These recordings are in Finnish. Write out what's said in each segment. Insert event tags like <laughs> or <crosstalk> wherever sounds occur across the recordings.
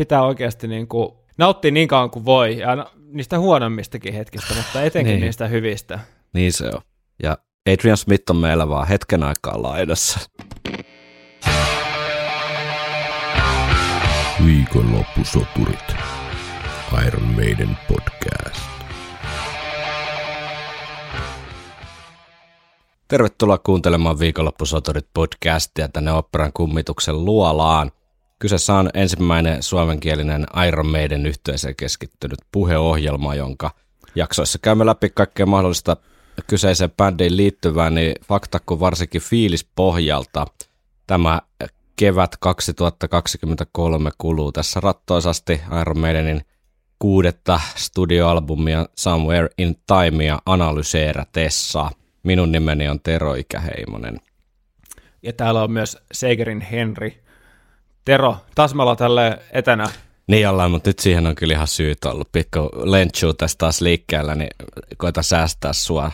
pitää oikeasti niin kuin nauttia niin kauan kuin voi, ja niistä huonommistakin hetkistä, mutta etenkin niin. niistä hyvistä. Niin se on. Ja Adrian Smith on meillä vaan hetken aikaa laidassa. Viikonloppusoturit. Iron Maiden podcast. Tervetuloa kuuntelemaan Viikonloppusoturit podcastia tänne operan kummituksen luolaan. Kyseessä on ensimmäinen suomenkielinen Iron Maiden yhteiseen keskittynyt puheohjelma, jonka jaksoissa käymme läpi kaikkea mahdollista kyseiseen bändiin liittyvää, niin fakta kuin varsinkin fiilis pohjalta tämä kevät 2023 kuluu tässä rattoisasti Iron Maidenin kuudetta studioalbumia Somewhere in Timea analyseeratessa. Minun nimeni on Tero Ikäheimonen. Ja täällä on myös Segerin Henri. Tero, taas me ollaan tälle etänä. Niin ollaan, mutta nyt siihen on kyllä ihan syyt ollut. Pikku lentsu tässä taas liikkeellä, niin koita säästää sua,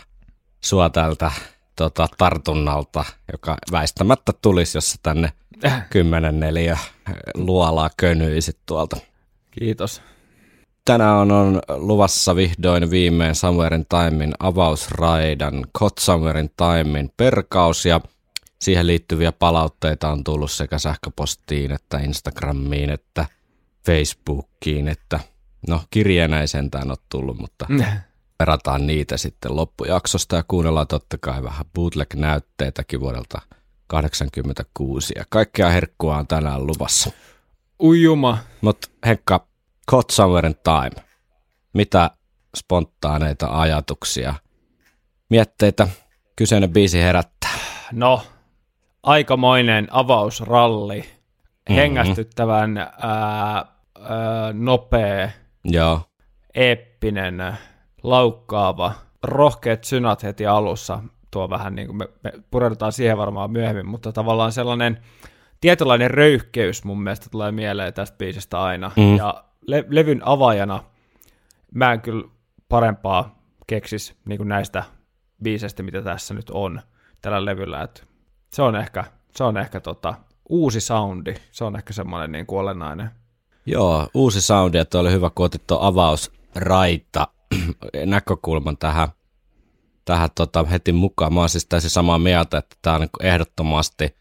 sua tältä tota, tartunnalta, joka väistämättä tulisi, jos sä tänne 10 neljä luolaa könyisit tuolta. Kiitos. Tänään on, on luvassa vihdoin viimein Somewhere in Timein avausraidan Cot Somewhere in Timein perkaus ja siihen liittyviä palautteita on tullut sekä sähköpostiin että Instagramiin että Facebookiin, että no kirjeenä ei sentään ole tullut, mutta perataan niitä sitten loppujaksosta ja kuunnellaan totta kai vähän bootleg-näytteitäkin vuodelta 86 ja kaikkea herkkua on tänään luvassa. Ujuma. Mutta Henkka, Caught Somewhere in Time. Mitä spontaaneita ajatuksia, mietteitä kyseinen biisi herättää? No, aikamoinen avausralli. Mm-hmm. Hengästyttävän ää, ää, nopea, Joo. eeppinen, laukkaava, rohkeat synat heti alussa. Tuo vähän niin kuin me, me pureudutaan siihen varmaan myöhemmin, mutta tavallaan sellainen tietynlainen röyhkeys mun mielestä tulee mieleen tästä biisistä aina. Mm. Ja le- levyn avaajana mä en kyllä parempaa keksis niin kuin näistä biiseistä, mitä tässä nyt on tällä levyllä. Et se on ehkä, se on ehkä tota, uusi soundi, se on ehkä semmoinen niin kuin olennainen. Joo, uusi soundi, että oli hyvä, kun otit tuon avausraita <clears throat> näkökulman tähän, tähän tota, heti mukaan. Mä oon siis täysin samaa mieltä, että tämä on niin ehdottomasti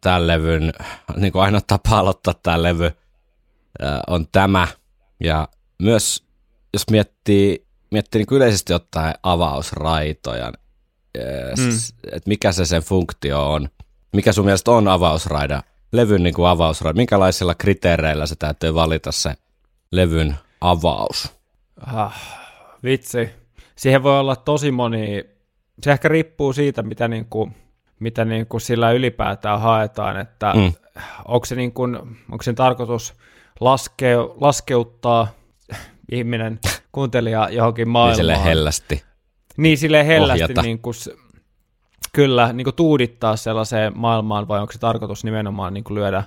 tämän levyn, <clears throat> niin kuin ainoa tapa aloittaa tämä levy äh, on tämä. Ja myös, jos miettii, miettii niin yleisesti ottaen avausraitoja, mm. että mikä se sen funktio on, mikä sun mielestä on avausraida, levyn niin kuin avausraida, minkälaisilla kriteereillä se täytyy valita se levyn avaus? Ah, vitsi. Siihen voi olla tosi moni, se ehkä riippuu siitä, mitä, niin kuin, mitä niin kuin sillä ylipäätään haetaan, että mm. onko, se niin kuin, onko sen tarkoitus laskeu, laskeuttaa ihminen, kuuntelija johonkin maailmaan. Niin sille hellästi. Niin, sille hellästi niin kuin, kyllä niin kuin tuudittaa sellaiseen maailmaan, vai onko se tarkoitus nimenomaan niin kuin lyödä,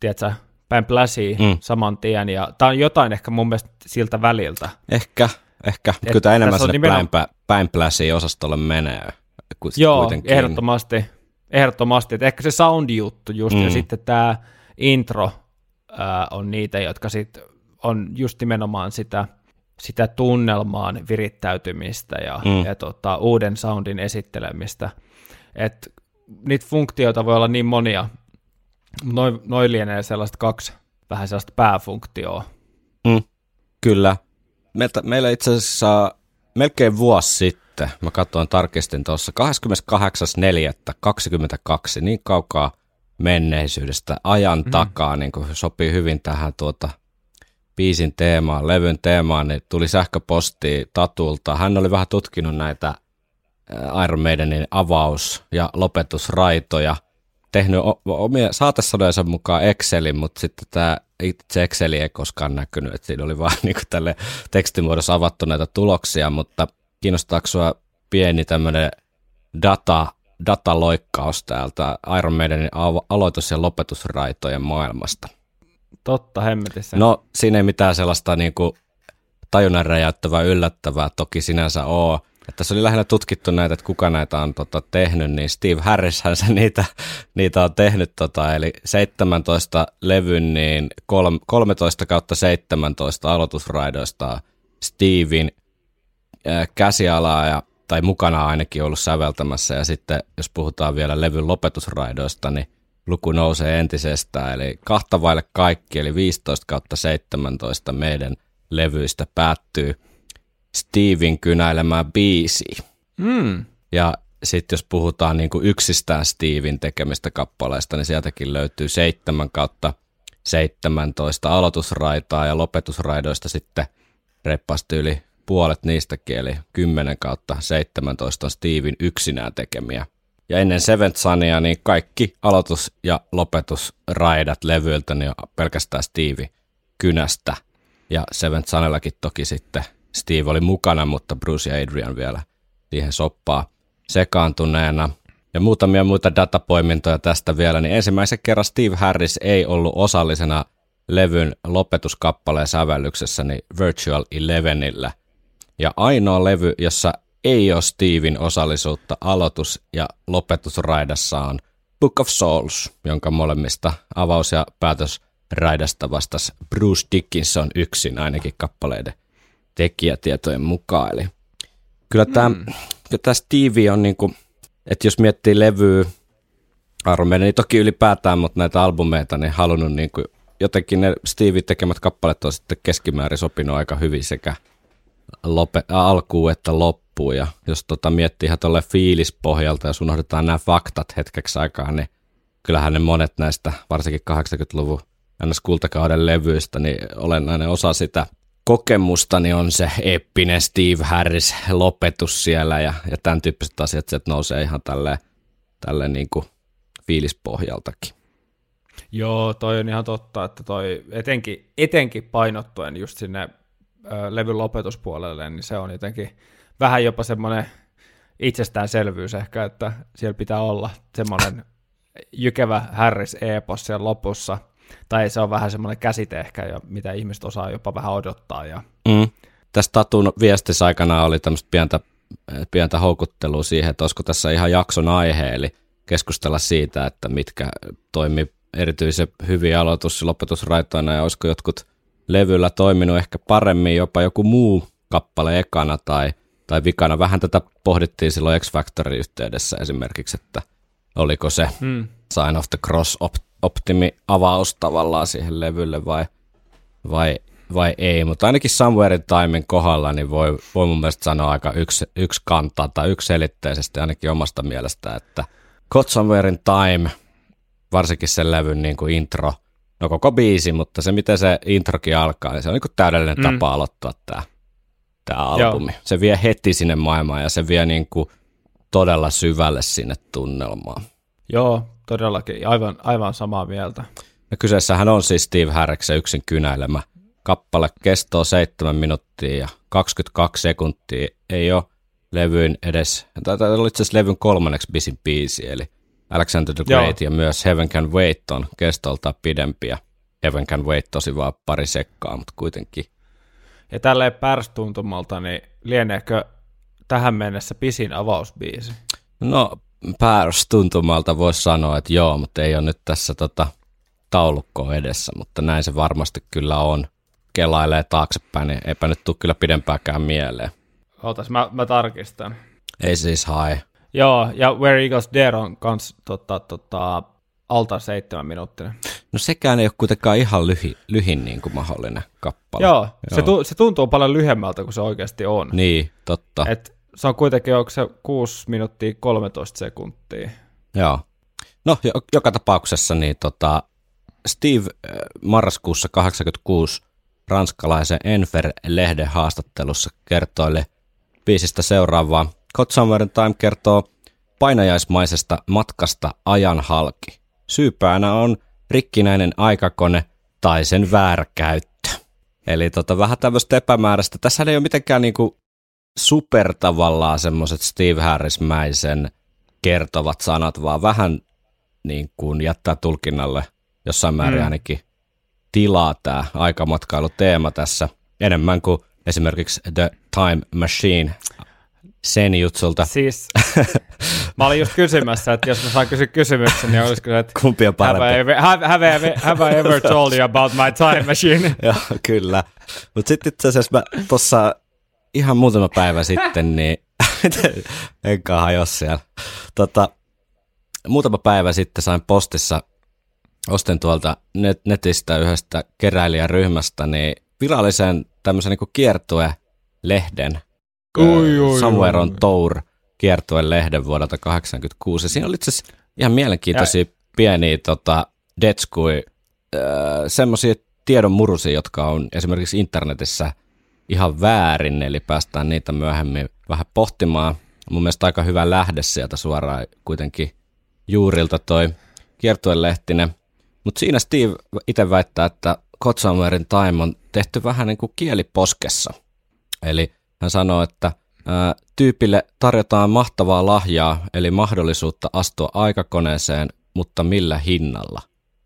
tiedätkö, päin pläsiä mm. saman tien, ja tämä on jotain ehkä mun mielestä siltä väliltä. Ehkä, ehkä. Kyllä tämä enemmän sinne nimenomaan... päin, päin pläsiä osastolle menee. Joo, kuitenkin. ehdottomasti. Ehdottomasti, että ehkä se sound-juttu just, mm. ja sitten tämä intro ää, on niitä, jotka sitten on just nimenomaan sitä, sitä tunnelmaan virittäytymistä ja, mm. ja tota, uuden soundin esittelemistä. Et niitä funktioita voi olla niin monia, noin noi lienee sellaista kaksi vähän sellaista pääfunktioa. Mm, kyllä. Meiltä, meillä itse asiassa melkein vuosi sitten, mä katsoin tarkistin tuossa, 28.4.22, niin kaukaa menneisyydestä ajan mm. takaa, niin kuin sopii hyvin tähän tuota biisin teemaan, levyn teemaan, niin tuli sähköposti Tatulta. Hän oli vähän tutkinut näitä Iron Maidenin avaus- ja lopetusraitoja, tehnyt omia saatesanojensa mukaan Excelin, mutta sitten tämä itse Exceli ei koskaan näkynyt, että siinä oli vaan <laughs> niin tälle tekstimuodossa avattu näitä tuloksia, mutta kiinnostaako sinua pieni tämmöinen data, dataloikkaus täältä Iron Maidenin aloitus- ja lopetusraitojen maailmasta? Totta, hemmetissä. No, siinä ei mitään sellaista niin kuin tajunnan räjäyttävää, yllättävää toki sinänsä ole, Että tässä oli lähinnä tutkittu näitä, että kuka näitä on tota, tehnyt, niin Steve Harrishän se niitä, <laughs> niitä on tehnyt, tota, eli 17 levyn, niin 13 kautta 17 aloitusraidoista Steven äh, käsialaa ja, tai mukana ainakin ollut säveltämässä, ja sitten jos puhutaan vielä levyn lopetusraidoista, niin luku nousee entisestään, eli kahta vaille kaikki, eli 15 kautta 17 meidän levyistä päättyy Steven kynäilemään biisi. Mm. Ja sitten jos puhutaan niin kuin yksistään Steven tekemistä kappaleista, niin sieltäkin löytyy 7 kautta 17 aloitusraitaa ja lopetusraidoista sitten reippaasti yli puolet niistäkin, eli 10 kautta 17 on Steven yksinään tekemiä. Ja ennen Seventh Sunia, niin kaikki aloitus- ja lopetusraidat levyiltä niin on pelkästään Steve kynästä. Ja Seventh Sunellakin toki sitten Steve oli mukana, mutta Bruce ja Adrian vielä siihen soppaa sekaantuneena. Ja muutamia muita datapoimintoja tästä vielä, niin ensimmäisen kerran Steve Harris ei ollut osallisena levyn lopetuskappaleen sävellyksessä niin Virtual Elevenillä. Ja ainoa levy, jossa ei ole Steven osallisuutta aloitus- ja lopetusraidassa on Book of Souls, jonka molemmista avaus- ja päätösraidasta vastasi Bruce Dickinson yksin ainakin kappaleiden tekijätietojen mukaan. Eli kyllä tämä, mm. tämä Stevie on niin kuin, että jos miettii levyä, Armeiden, niin toki ylipäätään, mutta näitä albumeita, niin halunnut niin kuin, jotenkin ne Stevie tekemät kappaleet on sitten keskimäärin sopinut aika hyvin sekä lope, alkuun että loppuun. Ja jos tota miettii ihan tuolle fiilispohjalta, jos unohdetaan nämä faktat hetkeksi aikaa, niin kyllähän ne monet näistä, varsinkin 80-luvun ns. kultakauden levyistä, niin olennainen osa sitä – kokemustani on se eppinen Steve Harris lopetus siellä ja, ja tämän tyyppiset asiat sieltä nousee ihan tälle, tälle niin kuin fiilispohjaltakin. Joo, toi on ihan totta, että toi etenkin, etenkin painottuen just sinne ö, levyn lopetuspuolelle, niin se on jotenkin vähän jopa semmoinen itsestäänselvyys ehkä, että siellä pitää olla semmoinen jykevä Harris-epos siellä lopussa – tai se on vähän semmoinen käsite ehkä, mitä ihmiset osaa jopa vähän odottaa. Ja... Mm. Tässä Tatun viestissä aikana oli tämmöistä pientä, pientä houkuttelua siihen, että olisiko tässä ihan jakson aihe, eli keskustella siitä, että mitkä toimi erityisen hyvin aloitus- ja lopetusraitoina, ja olisiko jotkut levyllä toiminut ehkä paremmin, jopa joku muu kappale ekana tai, tai vikana. Vähän tätä pohdittiin silloin X Factorin yhteydessä esimerkiksi, että oliko se hmm. Sign of the Cross optimi-avaus tavallaan siihen levylle vai, vai, vai ei, mutta ainakin Somewhere in Timein kohdalla niin voi, voi mun mielestä sanoa aika yksi, yksi kantaa tai yksi selitteisesti ainakin omasta mielestä, että Got Somewhere in Time, varsinkin sen levyn niin kuin intro, no koko biisi, mutta se miten se introkin alkaa, niin se on niin kuin täydellinen mm. tapa aloittaa tämä, tämä albumi. Joo. Se vie heti sinne maailmaan ja se vie niin kuin todella syvälle sinne tunnelmaan. Joo, todellakin aivan, aivan samaa mieltä. Ja kyseessähän on siis Steve Harriksen yksin kynäilemä. Kappale kestoo 7 minuuttia ja 22 sekuntia. Ei ole levyn edes, tämä oli itse asiassa levyn kolmanneksi bisin biisi, eli Alexander the Great Joo. ja myös Heaven Can Wait on kestolta pidempiä. Heaven Can Wait tosi vaan pari sekkaa, mutta kuitenkin. Ja tälleen pärstuntumalta, niin lieneekö tähän mennessä pisin avausbiisi? No päästuntumalta voisi sanoa, että joo, mutta ei ole nyt tässä tota, taulukkoa edessä, mutta näin se varmasti kyllä on. Kelailee taaksepäin, niin eipä nyt tule kyllä pidempääkään mieleen. Ootas, mä, mä tarkistan. Ei siis hae. Joo, ja Where Eagles Dare on kans tota, tota, alta seitsemän minuuttinen. No sekään ei ole kuitenkaan ihan lyhi, lyhin niin kuin mahdollinen kappale. Joo, Joo. Se, tu, se tuntuu paljon lyhyemmältä kuin se oikeasti on. Niin, totta. Et se on kuitenkin, onko se 6 minuuttia 13 sekuntia? Joo. No, joka tapauksessa niin tota, Steve äh, marraskuussa 86 ranskalaisen Enfer-lehden haastattelussa kertoille biisistä seuraavaa. Hot Summer Time kertoo painajaismaisesta matkasta ajan halki. Syypäänä on rikkinäinen aikakone tai sen väärä käyttö. Eli tota, vähän tämmöistä epämääräistä. Tässä ei ole mitenkään niinku super tavallaan semmoiset Steve Harris-mäisen kertovat sanat, vaan vähän niin kuin jättää tulkinnalle jossain määrin mm. ainakin tilaa tämä aikamatkailuteema tässä enemmän kuin esimerkiksi The Time Machine sen jutsulta. Siis, mä olin just kysymässä, että jos mä saan kysyä kysymyksen, niin olisiko se, että Kumpi on have I, parempi? ever, have, have, have I ever told you about my time machine? <laughs> Joo, kyllä. Mutta sitten itse asiassa mä tuossa ihan muutama päivä <laughs> sitten, niin <laughs> enkä hajoa siellä. Tota, muutama päivä sitten sain postissa, ostin tuolta net, netistä yhdestä keräilijäryhmästä, niin virallisen tämmöisen niin kiertue-lehden, Ui, ui, Somewhere ui, on. Tour kiertue-lehden vuodelta 1986. Ja siinä oli itse asiassa ihan mielenkiintoisia pieniä tota, detskui, äh, semmoisia tiedon murusia, jotka on esimerkiksi internetissä ihan väärin, eli päästään niitä myöhemmin vähän pohtimaan. Mun mielestä aika hyvä lähde sieltä suoraan kuitenkin juurilta toi kiertuelehtinen. Mutta siinä Steve itse väittää, että Kotsamerin Time on tehty vähän niin kuin kieliposkessa. Eli hän sanoo, että tyypille tarjotaan mahtavaa lahjaa, eli mahdollisuutta astua aikakoneeseen, mutta millä hinnalla?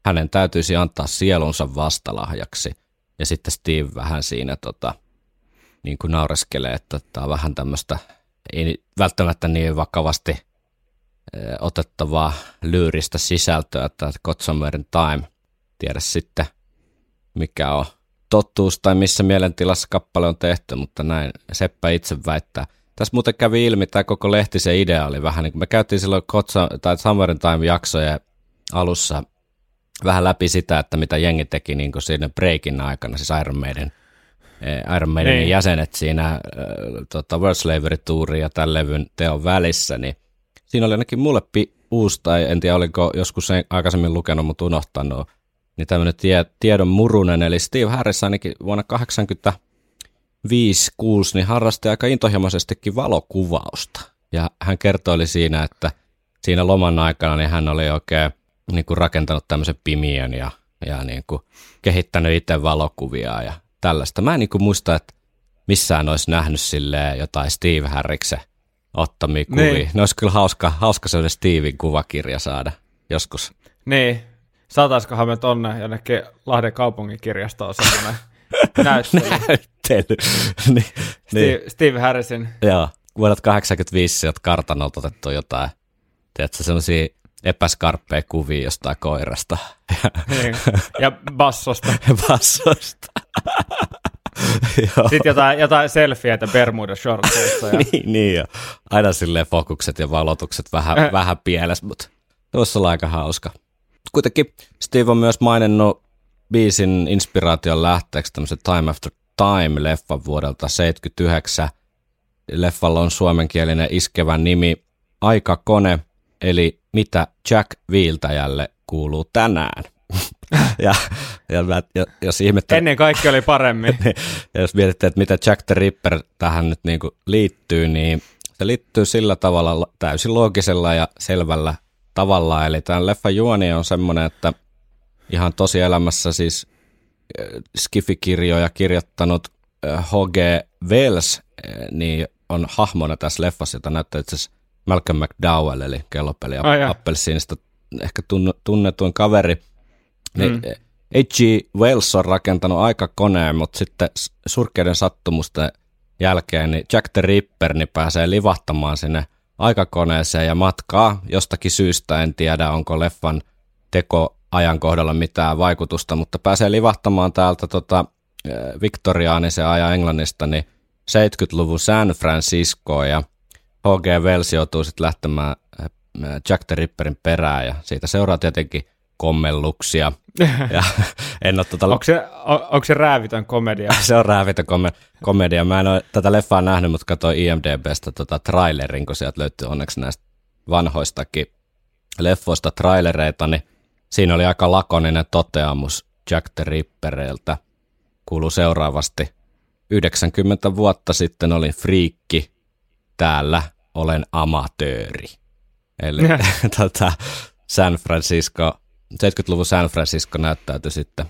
Hänen täytyisi antaa sielunsa vastalahjaksi. Ja sitten Steve vähän siinä tota, niin kuin naureskelee, että tämä on vähän tämmöistä, ei välttämättä niin vakavasti otettavaa lyyristä sisältöä, että Kotsomerin Time, tiedä sitten mikä on totuus tai missä mielentilassa kappale on tehty, mutta näin Seppä itse väittää. Tässä muuten kävi ilmi, tämä koko lehtisen idea oli vähän niin kuin me käytiin silloin Kotsa, tai Summerin Time jaksojen alussa vähän läpi sitä, että mitä jengi teki niin kuin siinä breakin aikana, siis Iron Maiden, eh, Iron Maidenin Niin. jäsenet siinä äh, tota World Slavery Tourin ja tämän levyn teon välissä, niin siinä oli ainakin mulle pi- uusi, tai en tiedä oliko joskus sen aikaisemmin lukenut, mutta unohtanut, niin tämmöinen tie, tiedon murunen, eli Steve Harris ainakin vuonna 85 6 niin harrasti aika intohimoisestikin valokuvausta. Ja hän kertoi siinä, että siinä loman aikana niin hän oli oikein niin kuin rakentanut tämmöisen pimiön ja, ja niin kuin kehittänyt itse valokuvia ja tällaista. Mä en niin kuin muista, että missään olisi nähnyt silleen jotain Steve Harriksen ottamia kuvia. Niin. Ne olisi kyllä hauska, hauska sellainen Steven kuvakirja saada joskus. Niin, saataiskohan me tonne jonnekin Lahden kaupungin kirjastoon semmoinen <laughs> näyttely. Näyttely. <laughs> niin, niin, Steve, Steve Harrisin. joo. Vuodelta 85 sieltä kartanolta otettu jotain, tiedätkö, sellaisia epäskarppeja kuvia jostain koirasta Niin. <laughs> Ja bassosta. bassosta. Sitten jotain, jotain selfieitä Bermuda shortseissa. Ja... niin, niin ja aina silleen fokukset ja valotukset vähän, Äh. vähän pielessä, mutta tuossa on aika hauska. Kuitenkin Steve on myös maininnut biisin inspiraation lähteeksi tämmöisen Time After Time-leffan vuodelta 79. Leffalla on suomenkielinen iskevä nimi Aikakone, eli mitä Jack Viiltäjälle kuuluu tänään. <laughs> ja, ja, mä, ja jos ihmettä, Ennen kaikki oli paremmin. <laughs> ja jos mietitte, että mitä Jack the Ripper tähän nyt niin liittyy, niin se liittyy sillä tavalla täysin loogisella ja selvällä tavalla. Eli tämän leffan juoni on semmoinen, että ihan tosielämässä siis äh, Skifi-kirjoja kirjoittanut H.G. Wells äh, niin on hahmona tässä leffassa, jota näyttää itse asiassa Malcolm McDowell, eli kellopeli jaa. appelsiinista ehkä tunnetuin kaveri. Niin, Mm. H.G. Wells on rakentanut aikakoneen, mutta sitten surkeiden sattumusten jälkeen niin Jack the Ripper niin pääsee livahtamaan sinne aikakoneeseen ja matkaa jostakin syystä, en tiedä onko leffan teko ajankohdalla mitään vaikutusta, mutta pääsee livahtamaan täältä tota, eh, viktoriaanisen ajan Englannista niin 70-luvun San Franciscoon ja H.G. Wells joutuu sitten lähtemään eh, Jack the Ripperin perään ja siitä seuraa tietenkin kommelluksia. <laughs> Ja en ole tota, Onko se, on, onko se räävitön komedia? <laughs> se on räävitön kom- komedia. Mä en ole tätä leffaa nähnyt, mutta katsoin IMDBstä tota trailerin, kun sieltä löytyy onneksi näistä vanhoistakin leffoista trailereita, niin siinä oli aika lakoninen toteamus Jack the Ripperiltä. Kuuluu seuraavasti. 90 vuotta sitten olin friikki, täällä olen amatööri. Eli <laughs> tota, San Francisco, 70-luvun San Francisco näyttäytyi sitten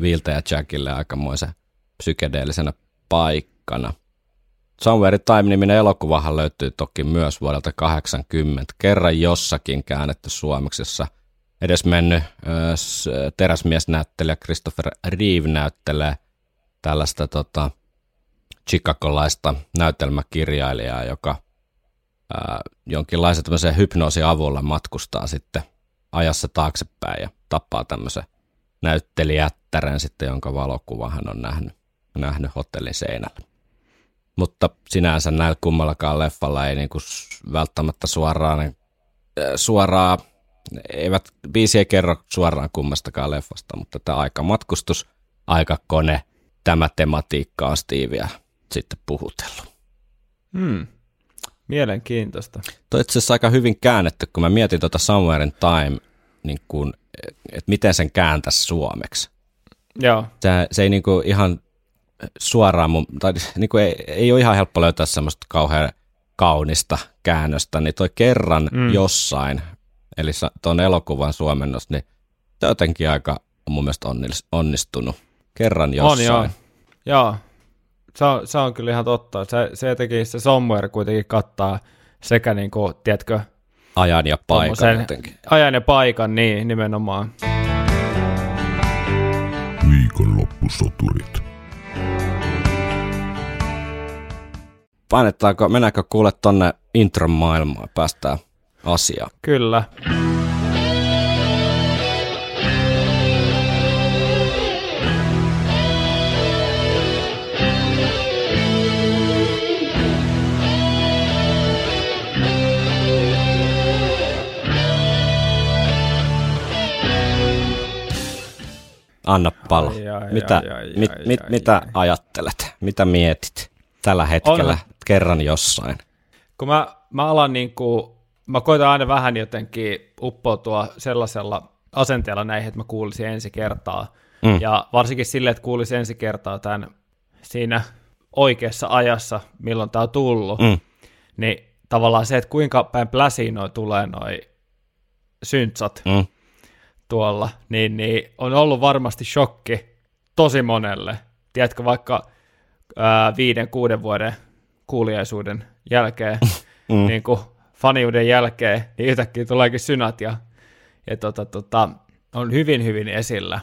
Viltä ja Jackille aikamoisen psykedeellisenä paikkana. Somewhere Time-niminen elokuvahan löytyy toki myös vuodelta 80, kerran jossakin käännetty suomeksi, jossa edes mennyt teräsmiesnäyttelijä Christopher Reeve näyttelee tällaista tota, chicagolaista näytelmäkirjailijaa, joka ää, jonkinlaisen tämmöisen hypnoosin avulla matkustaa sitten ajassa taaksepäin ja tappaa tämmöisen näyttelijättären sitten, jonka valokuva hän on nähnyt, nähnyt hotellin seinällä. Mutta sinänsä näillä kummallakaan leffalla ei niinku välttämättä suoraan, suoraan eivät, biisi ei kerro suoraan kummastakaan leffasta, mutta tämä aikamatkustus, aikakone, tämä tematiikka on Steveä sitten puhutellut. Hmm. Mielenkiintoista. Toi itse asiassa aika hyvin käännetty, kun mä mietin tuota Somewhere in Time, niin kun, että miten sen kääntäisi suomeksi. Joo. Se, se ei niin kuin ihan suoraan, mun, tai niin kuin ei, ei ole ihan helppo löytää semmoista kauhean kaunista käännöstä, niin toi kerran mm. jossain, eli tuon elokuvan suomennos, niin se on jotenkin aika mun mielestä onnistunut. Kerran jossain. On joo. joo. Se on, se on kyllä ihan totta. Se, se jotenkin, se somewhere kuitenkin kattaa sekä niin kuin, tiedätkö, ajan ja paikan jotenkin. Ajan ja paikan, niin nimenomaan. Viikonloppusoturit. Painetaanko, mennäänkö kuule tonne intron maailmaan, päästään asiaan. Kyllä. Anna pala. Ai, ai, mitä, ai, ai, mit, ai, mit, ai, mitä ai. ajattelet? Mitä mietit tällä hetkellä On. kerran jossain? Kun mä, mä alan niin kuin, mä koitan aina vähän jotenkin uppoutua sellaisella asenteella näihin, että mä kuulisin ensi kertaa. Mm. Ja varsinkin sille, että kuulisin ensi kertaa tämän siinä oikeassa ajassa, milloin tämä on tullut. Mm. Niin tavallaan se, että kuinka päin pläsiin noi tulee noi syntsat, mm tuolla, niin, niin on ollut varmasti shokki tosi monelle. Tiedätkö, vaikka ää, viiden, kuuden vuoden kuuliaisuuden jälkeen, <laughs> mm. niin kuin faniuden jälkeen, niin yhtäkkiä tuleekin synat ja, ja tota, tota, on hyvin, hyvin esillä.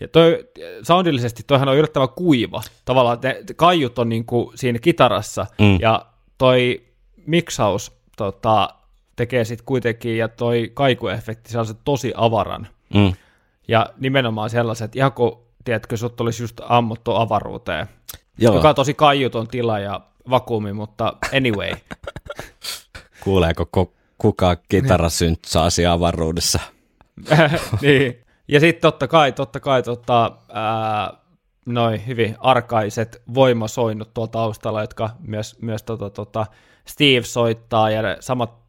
Ja toi, soundillisesti toihan on yllättävän kuiva. Tavallaan ne kaiut on niin kuin siinä kitarassa, mm. ja toi miksaus tota, tekee sitten kuitenkin, ja toi kaikuefekti se tosi avaran. Mm. Ja nimenomaan sellaiset, ihan kuin, tiedätkö, sut olisi just ammuttu avaruuteen, Joo. joka on tosi kaiuton tila ja vakuumi, mutta anyway. <laughs> Kuuleeko kuka kitarasyntsaasi avaruudessa? <laughs> niin. Ja sitten totta kai, totta kai tota, ää, noin hyvin arkaiset voimasoinnut tuolla taustalla, jotka myös, myös tota, tota, Steve soittaa ja samat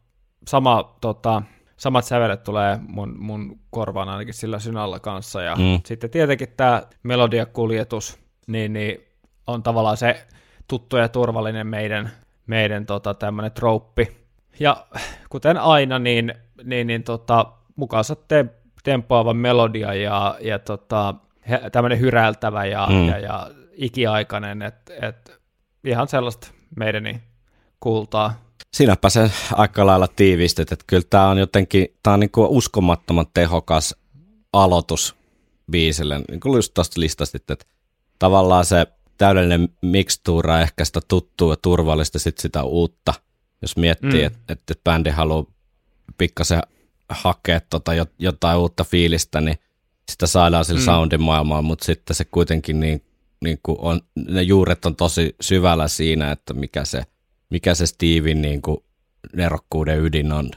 sama tota, samat sävelet tulee mun, mun korvaan ainakin sillä synalla kanssa. Ja mm. sitten tietenkin tämä melodiakuljetus niin, niin on tavallaan se tuttu ja turvallinen meidän, meidän tota, tämmöinen trouppi. Ja kuten aina, niin, niin, niin tota, mukaansa te, tempoava melodia ja, ja tota, tämmöinen hyräiltävä ja, mm. ja, ja ikiaikainen, että et, ihan sellaista meidän kultaa. Sinäpä se aika lailla tiivistet, että kyllä tämä on jotenkin, tämä on niin kuin uskomattoman tehokas aloitus biisille, niin kuin just tuosta listastit, että tavallaan se täydellinen mikstuura ehkä sitä tuttua ja turvallista sitten sitä uutta, jos miettii, mm. että, että bändi haluaa pikkasen hakea tota jotain uutta fiilistä, niin sitä saadaan sillä mm. soundin maailmaan, mutta sitten se kuitenkin niin, niin kuin on, ne juuret on tosi syvällä siinä, että mikä se – mikä se Steven niin kuin nerokkuuden ydin on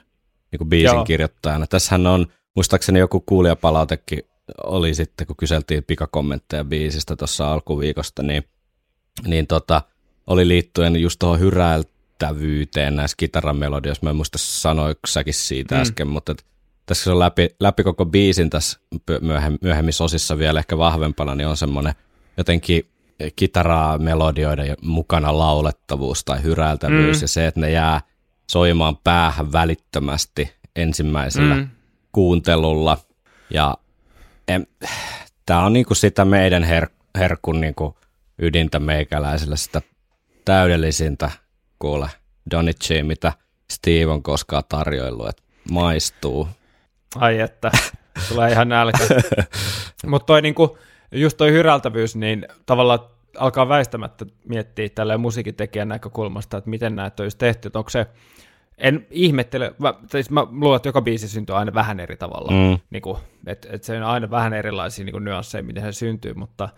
niin kuin biisin Joo. kirjoittajana. Tässähän on, muistaakseni joku kuulijapalautekin oli sitten, kun kyseltiin pikakommentteja biisistä tuossa alkuviikosta, niin, niin tota, oli liittyen just tuohon hyräiltävyyteen näissä kitaramelodioissa. Mä en muista sanoiko säkin siitä mm. äsken, mutta et, tässä on läpi, läpi koko biisin tässä myöhemmissä osissa vielä ehkä vahvempana, niin on semmoinen jotenkin kitaraa, melodioida ja mukana laulettavuus tai hyräiltävyys mm. ja se, että ne jää soimaan päähän välittömästi ensimmäisellä mm. kuuntelulla. Ja tämä on niinku sitä meidän her, herkun niinku ydintä meikäläisellä, sitä täydellisintä kuule Donichi, mitä Steve on koskaan tarjoillut, että maistuu. Ai että, tulee ihan nälkä. <laughs> Mutta toi niinku, just toi hyrältävyys, niin tavallaan alkaa väistämättä miettiä tällä musiikintekijän näkökulmasta, että miten näitä olisi tehty, että onko se en ihmettele, mä, siis mä luulen, että joka biisi syntyy aina vähän eri tavalla, Mm. niin kuin, että, että se on aina vähän erilaisia niin kuin nyansseja, miten se syntyy, mutta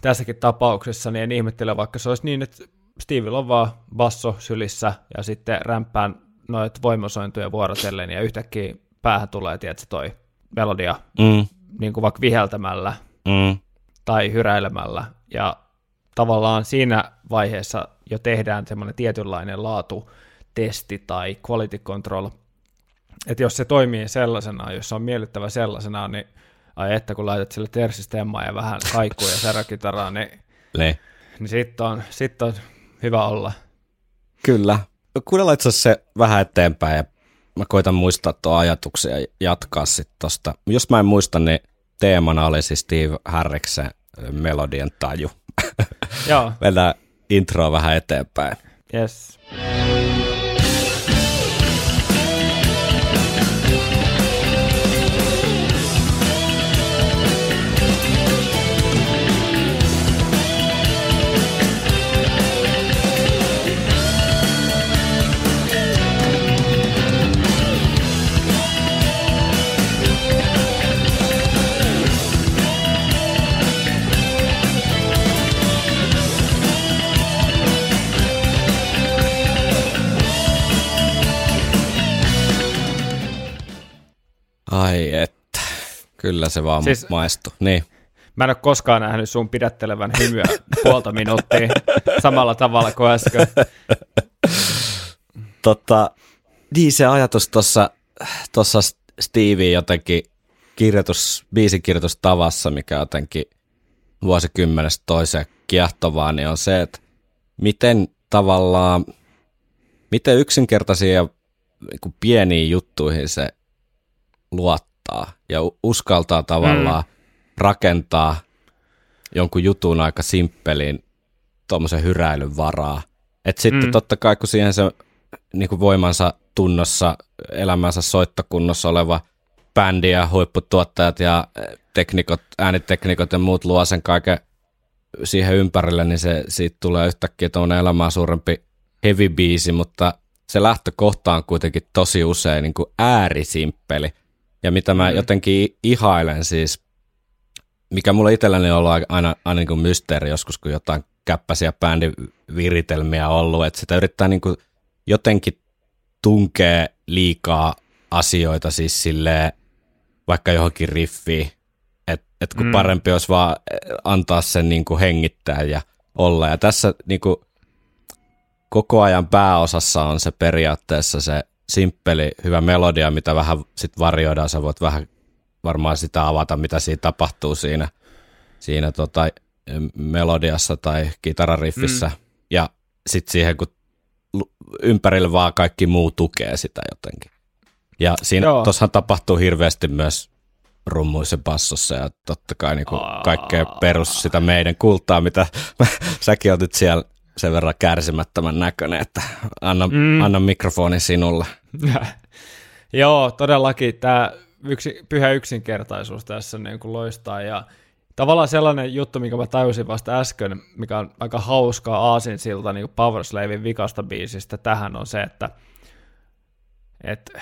tässäkin tapauksessa niin en ihmettele, vaikka se olisi niin, että Stevellä on vaan basso sylissä ja sitten rämpään noit voimasointuja vuorotellen ja yhtäkkiä päähän tulee, tiedätkö, toi melodia Mm. niin kuin vaikka viheltämällä Mm. Tai hyräilemällä ja tavallaan siinä vaiheessa jo tehdään semmoinen tietynlainen laatutesti tai quality control, että jos se toimii sellaisena, jos se on miellyttävä sellaisena, niin ai että kun laitat sille tersistemmaa ja vähän kaikua ja säräkitaraa, niin, Niin. niin sitten on, sit on hyvä olla. Kyllä. Kuunnellaan itse se vähän eteenpäin ja mä koitan muistaa tuon ajatuksia ja jatkaa sitten tosta. Jos mä en muista, niin teemana oli siis Steve Harriksen melodian taju. Joo, <laughs> Mennään introa vähän eteenpäin. yes. Ai että, kyllä se vaan Siis- maistuu. Niin. Mä en ole koskaan nähnyt sun pidättelevän hymyä puolta minuuttia samalla tavalla kuin äsken. Tota, niin se ajatus tuossa tossa Stevie jotenkin kirjoitus, biisikirjoitustavassa, mikä jotenkin vuosikymmenestä toiseen kiehtovaa, niin on se, että miten tavallaan, miten yksinkertaisia ja niin pieniin juttuihin se luottaa ja uskaltaa tavallaan mm. rakentaa jonkun jutun aika simppelin tuommoisen hyräilyn varaa. Et sitten Mm. mm. totta kai, kun siihen se niin kuin voimansa tunnossa, elämänsä soittokunnossa oleva bändi ja huipputuottajat ja eh, teknikot, ääniteknikot ja muut luo sen kaiken siihen ympärille, niin se, siitä tulee yhtäkkiä tuommoinen elämää suurempi heavy biisi, mutta se lähtökohta on kuitenkin tosi usein niin kuin äärisimppeli. Ja mitä mä Mm. jotenkin ihailen siis, mikä mulla itselläni on ollut aina, aina, niin kuin mysteeri joskus, kun jotain käppäisiä bändiviritelmiä on ollut, että sitä yrittää niin kuin jotenkin tunkee liikaa asioita siis silleen, vaikka johonkin riffiin, että et kun Mm. mm. parempi olisi vaan eh, antaa sen niin kuin hengittää ja olla. Ja tässä niin kuin koko ajan pääosassa on se periaatteessa se simppeli, hyvä melodia, mitä vähän sit varjoidaan. Sä voit vähän varmaan sitä avata, mitä siinä tapahtuu siinä, siinä tota, melodiassa tai kitarariffissä. Mm. Ja sitten siihen, kun ympärillä vaan kaikki muu tukee sitä jotenkin. Ja siinä tuossahan tapahtuu hirveästi myös rummuissa bassossa ja totta kai niin kaikkea perus sitä meidän kultaa, mitä <laughs> säkin oot nyt siellä sen verran kärsimättömän näköinen, että anna, Mm. anna mikrofoni sinulle. <laughs> Joo, todellakin tämä yksi, pyhä yksinkertaisuus tässä niin kuin loistaa ja tavallaan sellainen juttu, mikä mä tajusin vasta äsken, mikä on aika hauskaa aasinsilta niin Powerslavin vikasta biisistä tähän on se, että, että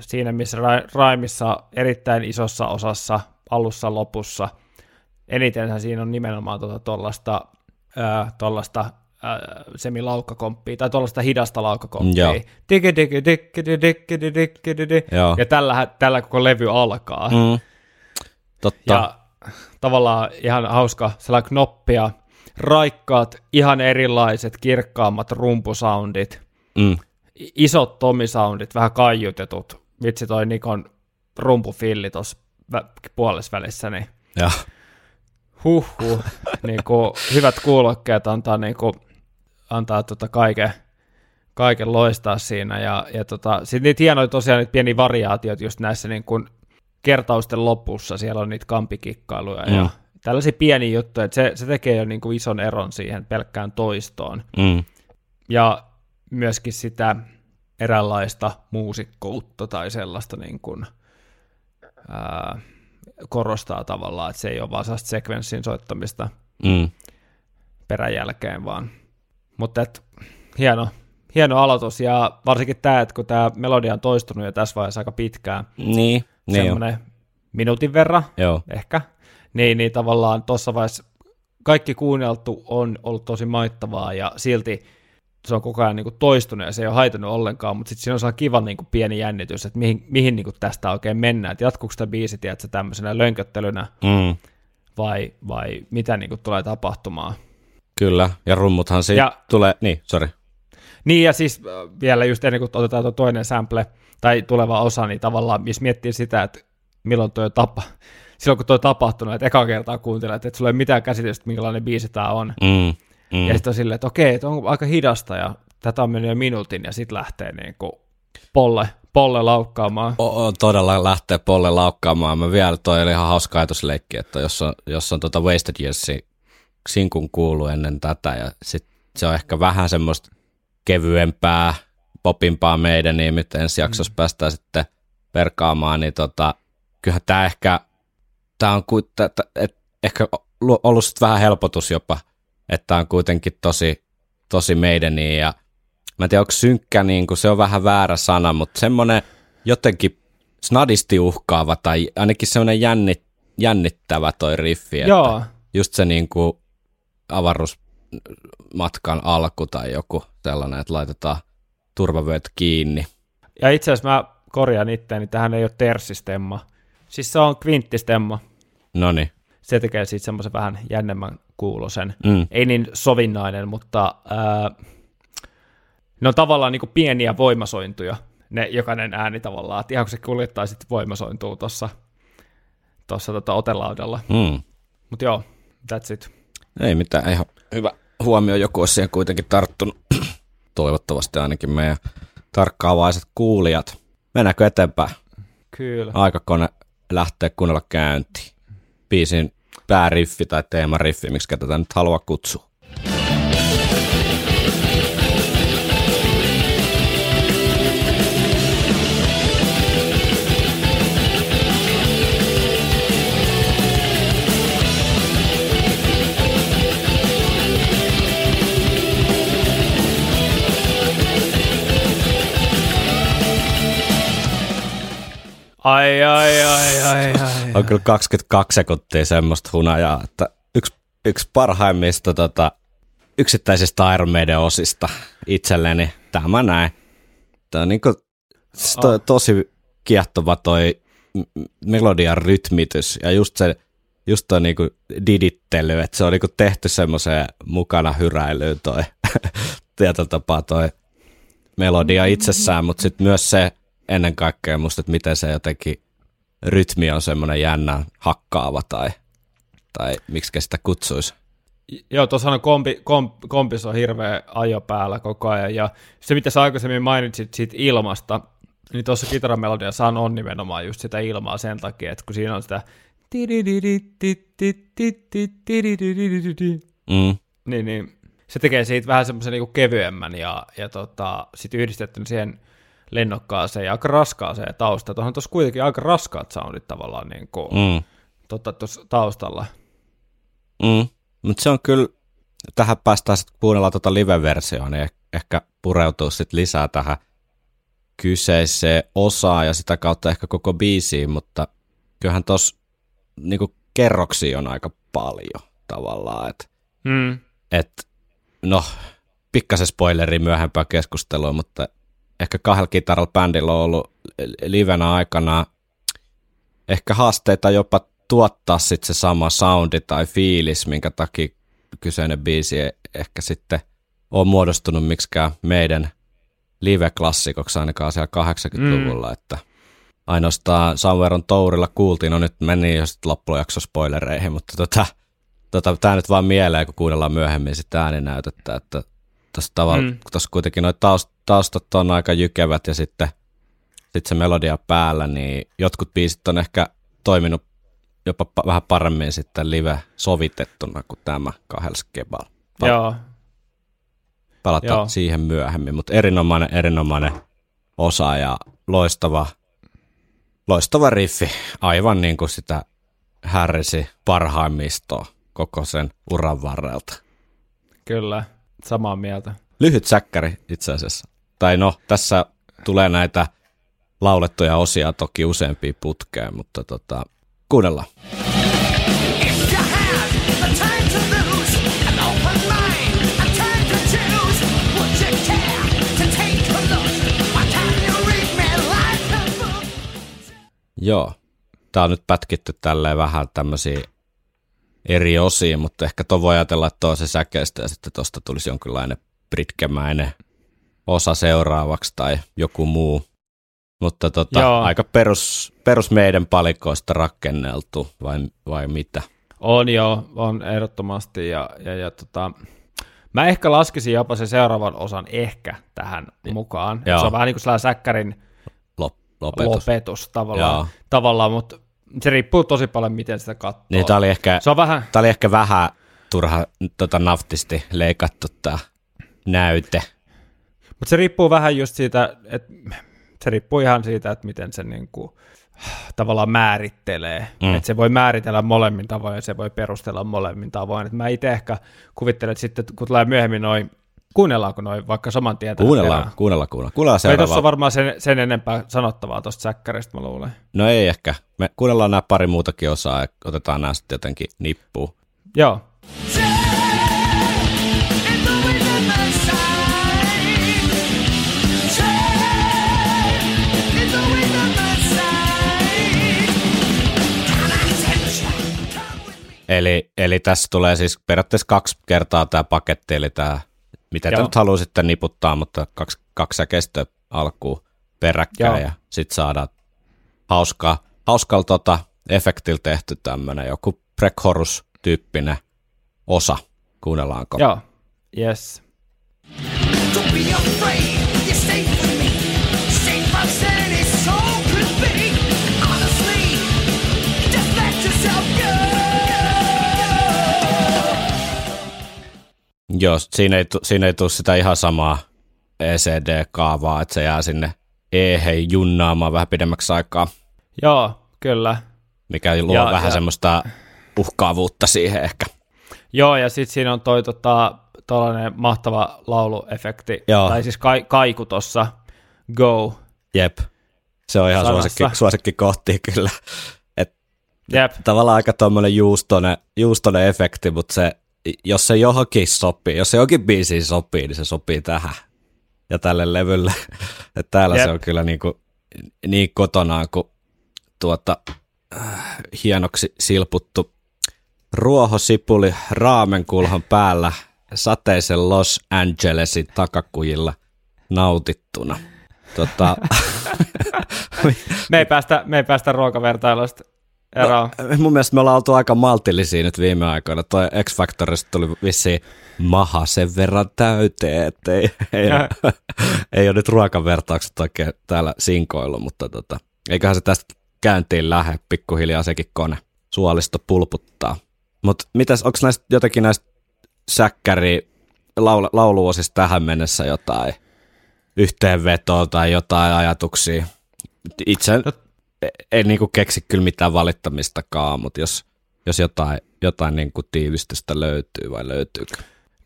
siinä missä Ra- Raimissa erittäin isossa osassa alussa lopussa, enitenhän siinä on nimenomaan tuota tuollaista tuollaista semilaukkakomppia tai tuollaista hidasta laukkakomppia. Ja tällä, tällä koko levy alkaa. Mm. Totta. Ja tavallaan ihan hauska sellainen knoppia, raikkaat, ihan erilaiset, kirkkaammat rumpusoundit, Mm. isot tomisoundit, vähän kaiutetut. Vitsi toi Nikon rumpufilli tuossa puolessa välissä, niin Ja. huhhuh, niinku, hyvät kuulokkeet antaa, niinku, antaa tota kaiken, kaiken loistaa siinä. Ja, ja tota, sitten niitä hienoja tosiaan niitä pieniä variaatioita just näissä niin kuin kertausten lopussa, siellä on niitä kampikikkailuja mm. ja tällaisia pieniä juttuja, että se, se tekee jo niin kuin ison eron siihen pelkkään toistoon. Mm. Ja myöskin sitä eräänlaista muusikkoutta tai sellaista niin kuin, ää, korostaa tavallaan, että se ei ole vaan sekvenssin soittamista Mm. peräjälkeen vaan. Mutta et, hieno, hieno aloitus, ja varsinkin tämä, että kun tämä melodia on toistunut jo tässä vaiheessa aika pitkään, Niin, niin semmoinen minuutin verran Joo. ehkä, niin, niin tavallaan tuossa vaiheessa kaikki kuunneltu on ollut tosi maittavaa, ja silti se on koko ajan niin kuin toistunut, ja se ei ole haitannut ollenkaan, mutta sitten siinä on sellainen kiva niin kuin pieni jännitys, että mihin, mihin niin kuin tästä oikein mennään, että jatkuuko tämä biisi, tiedätkö, tämmöisenä lönköttelynä, Mm, vai, vai mitä niin kuin tulee tapahtumaan. Kyllä, ja rummuthan siitä Ja- tulee, niin, sorry. Niin ja siis äh, vielä just ennen kuin otetaan tuo toinen sample tai tuleva osa, niin tavallaan jos miettii sitä, että milloin tuo tapa, silloin kun tuo tapahtunut, että eka kertaa kuuntelet, että sulla ei ole mitään käsitystä, minkälainen biisi tämä on. Mm, mm. Ja sitten on silleen, että okei, että on aika hidasta ja tätä on mennyt jo minuutin ja sitten lähtee niin kuin polle, polle laukkaamaan. O- o- todella lähtee Polle laukkaamaan. Mä vielä, toi oli ihan hauska ajatusleikki, että jos on, jos on tota Wasted Yearsin sinkun kuulu ennen tätä ja sit se on ehkä vähän semmoista kevyempää, popimpaa meidän, niin nyt ensi jaksossa mm. päästään sitten perkaamaan, niin tota, kyllähän tämä ehkä, tämä on ku, tä, tä, et, ehkä lu- ollut sit vähän helpotus jopa, että tämä on kuitenkin tosi, tosi meidän ja mä en tiedä, onko synkkä, niin kuin se on vähän väärä sana, mutta semmoinen jotenkin snadisti uhkaava tai ainakin semmoinen jännit, jännittävä toi riffi, että Joo, just se niin kuin avaruusmatkan alku tai joku sellainen, että laitetaan turvavyöt kiinni. ja itse asiassa mä korjaan itseäni, tähän ei ole terssistemma. Siis se on kvinttistemma. No niin. Se tekee siitä semmoisen vähän jännemmän kuulosen. Mm. ei niin sovinnainen, mutta ää, ne on tavallaan niin kuin pieniä voimasointuja, ne jokainen ääni tavallaan, ihan kun se kuljettaa sitten voimasointuu tuossa tossa tota otelaudalla. Mm. Mutta joo, that's it. Ei mitään, ihan hyvä huomio, joku olisi siihen kuitenkin tarttunut. <clears throat> Toivottavasti ainakin meidän tarkkaavaiset kuulijat. Mennäänkö eteenpäin? Kyllä. Aikakone lähtee kunnolla käyntiin. Biisin pääriffi tai teemariffi, miksi tätä nyt haluaa kutsua. Ai, ai, ai, ai, ai. On kyllä 22 sekuntia semmoista hunajaa, että yksi, yksi parhaimmista tota, yksittäisistä Iron Maiden osista itselleni, tämä näin. Tämä on niinku, siis toi, Oh. tosi kiehtova toi melodian rytmitys ja just se just toi niinku didittely, että se on niinku tehty semmoiseen mukana hyräilyyn toi <laughs> tietyllä tapaa toi melodia itsessään, mutta sitten myös se ennen kaikkea musta, että miten se jotenkin rytmi on semmoinen jännä hakkaava tai, tai miksi sitä kutsuisi. Joo, tuossa on kompi, komp, kompis on hirveä ajo päällä koko ajan, ja se mitä sä aikaisemmin mainitsit siitä ilmasta, niin tuossa kitaramelodiassa on nimenomaan just sitä ilmaa sen takia, että kun siinä on sitä Mm. niin, niin se tekee siitä vähän semmoisen niinku kevyemmän ja, ja tota, sitten yhdistettynä siihen lennokkaaseen ja aika raskaaseen taustaan. Tuohon tuossa kuitenkin aika raskaat soundit tavallaan niin kuin, mm. Tuossa taustalla. Mm. Mutta se on kyllä, tähän päästään sitten kuunnella tuota live-versioon, niin eh- ehkä pureutuu sitten lisää tähän kyseiseen osaan ja sitä kautta ehkä koko biisiin, mutta kyllähän tuossa niinku kerroksia on aika paljon tavallaan, että Mm. et, no, pikkasen spoileri myöhempää keskustelua, mutta ehkä kahdella kitaralla bändillä on ollut livenä aikana ehkä haasteita jopa tuottaa sitten se sama soundi tai fiilis, minkä takia kyseinen biisi ei ehkä sitten on muodostunut miksikään meidän live-klassikoksi ainakaan siellä 80-luvulla, mm. että ainoastaan Somewhere on Tourilla kuultiin, no nyt meni jo sitten loppujakso spoilereihin, mutta tota, tota, tämä nyt vaan mieleen, kun kuunnellaan myöhemmin sitä ääninäytettä, että tuossa tavalla, Mm. mm. tuossa kuitenkin noi taust, taustat on aika jykevät ja sitten sit se melodia päällä, niin jotkut biisit on ehkä toiminut jopa pa- vähän paremmin sitten live sovitettuna kuin tämä kahdella skeballa. Pa- Joo, Palataan Joo. siihen myöhemmin, mutta erinomainen, erinomainen osa ja loistava, loistava riffi, aivan niin kuin sitä härrisi parhaimmistoa koko sen uran varrelta. kyllä, samaa mieltä. Lyhyt säkkäri itse asiassa. Tai no, tässä tulee näitä laulettuja osia toki useampia putkeen, mutta tota, kuunnellaan. Joo, tää on nyt pätkitty tälleen vähän tämmöisiä eri osiin, mutta ehkä tuon voi ajatella, että on se säkeistä ja sitten tuosta tulisi jonkinlainen pritkemäinen osa seuraavaksi tai joku muu. Mutta tota, Joo. aika perus, perus meidän palikoista rakenneltu vai, vai mitä? On joo, on ehdottomasti. Ja, ja, ja tota, mä ehkä laskisin jopa sen seuraavan osan ehkä tähän mukaan. Et Joo. Se on vähän niin kuin sellainen säkkärin Lop, lopetus. lopetus tavallaan, Joo. tavallaan mutta se riippuu tosi paljon, miten sitä katsoo. Niin tää oli ehkä, Se on vähän, tää oli ehkä vähän turha tota, naftisti leikattu tää näyte. mutta se riippuu vähän just siitä, että se riippuu ihan siitä, että miten se niin kuin, tavallaan määrittelee. Mm. Mm. Että se voi määritellä molemmin tavoin ja se voi perustella molemmin tavoin. Et mä itse ehkä kuvittelen, että sitten kun tulee myöhemmin noin, kuunnellaanko noin vaikka saman tien Kuunnellaan, perään? kuunnellaan, kuunnellaan. Kuunnellaan Ei tuossa varmaan sen, sen enempää sanottavaa tuosta säkkäristä, mä luulen. No ei ehkä. Me kuunnellaan nämä pari muutakin osaa ja otetaan nämä sitten jotenkin nippuun. Joo. Eli, eli tässä tulee siis periaatteessa kaksi kertaa tämä paketti, eli tämä, mitä te Joo. nyt haluaa sitten niputtaa, mutta kaksi, kaksi säkeistöä alkuun peräkkäin Joo. ja sitten saadaan hauskaa, hauskalla tota, efektillä tehty tämmöinen joku Prekhorus-tyyppinen osa. Kuunnellaanko? joo, yes. Don't be afraid, Joo, siinä ei, siinä ei tule sitä ihan samaa ECD-kaavaa, että se jää sinne e-hei junnaamaan vähän pidemmäksi aikaa, Joo, kyllä. mikä luo Ja- vähän ja- semmoista uhkaavuutta siihen ehkä. Joo, ja sitten siinä on toi tota, tollainen mahtava lauluefekti, Joo. tai siis ka- kaiku tuossa, go, Jep. Se on ihan Sanassa. suosikki, suosikki kohti kyllä. Et jep, tavallaan aika tuommoinen juustone, juustone efekti, mutta se, jos se johonkin sopii, jos se johonkin biisiin sopii, niin se sopii tähän ja tälle levylle. <laughs> Et täällä Jep. se on kyllä niin, kuin, niin kotonaan kuin tuota, äh, hienoksi silputtu ruohosipuli raamenkulhon päällä sateisen Los Angelesin takakujilla nautittuna. Tota, <laughs> <laughs> me ei päästä, me ei päästä ruokavertailusta eroon. No, mun mielestä me ollaan oltu aika maltillisia nyt viime aikoina. Toi X-Factorista tuli vissiin maha sen verran täyteen, että ei, ei, ei ole nyt ruokavertaukset oikein täällä sinkoillut, mutta tota, eiköhän se tästä käyntiin lähde pikkuhiljaa sekin kone. Suolisto pulputtaa. Mutta mitäs, onko näistä jotenkin näistä säkkäri laul- lauluosista tähän mennessä jotain yhteenvetoa tai jotain ajatuksia? Itse En niinku keksi kyllä mitään valittamistakaan, mutta jos, jos jotain, jotain niinku tiivistystä löytyy vai löytyykö?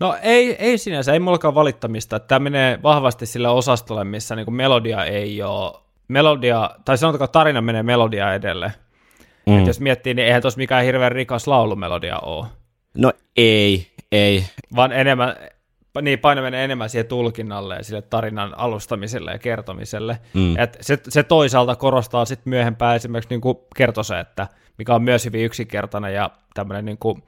No ei, ei sinänsä, ei mullakaan valittamista. Tämä menee vahvasti sille osastolle, missä niin melodia ei ole, melodia, tai sanotaanko tarina menee melodia edelle. Mm. Et jos miettii, niin eihän tuossa mikään hirveän rikas laulumelodia ole, No ei, ei. vaan enemmän, niin paino menee enemmän siihen tulkinnalle ja sille tarinan alustamiselle ja kertomiselle. Mm. Et se, se toisaalta korostaa sitten myöhempää esimerkiksi niin kertosäettä, mikä on myös hyvin yksinkertainen ja tämmöinen niin kuin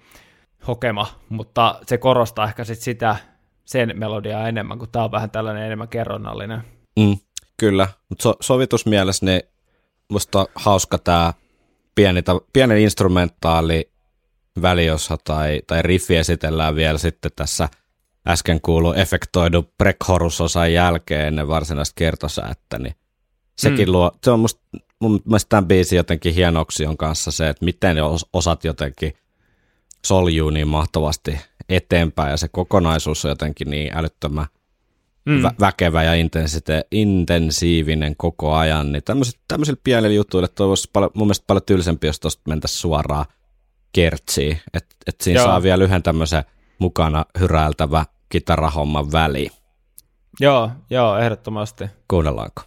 hokema, mutta se korostaa ehkä sit sitä sen melodiaa enemmän, kun tämä on vähän tällainen enemmän kerronnallinen. Mm, kyllä, mutta so, sovitusmielessä niin musta on hauska tämä pieni, pieni instrumentaali väliosa tai, tai riffi esitellään vielä sitten tässä äsken kuulu efektoidu prechorusosan jälkeen ennen varsinaista kertosäättä, niin sekin mm. luo, se on musta, mun mielestä tämän biisin jotenkin hienoksi on kanssa se, että miten osat jotenkin soljuu niin mahtavasti eteenpäin ja se kokonaisuus on jotenkin niin älyttömän mm. vä- väkevä ja intensite- intensiivinen koko ajan, niin tämmöisillä pienillä jutuilla toivoisi paljon, mun mielestä paljon tylsempi, jos tuosta mentäisiin suoraan kertsiin, että et siinä Joo. saa vielä yhden tämmöisen mukana hyräiltävä kitarahomman väliin. Joo, joo, ehdottomasti. Kuunnellaanko?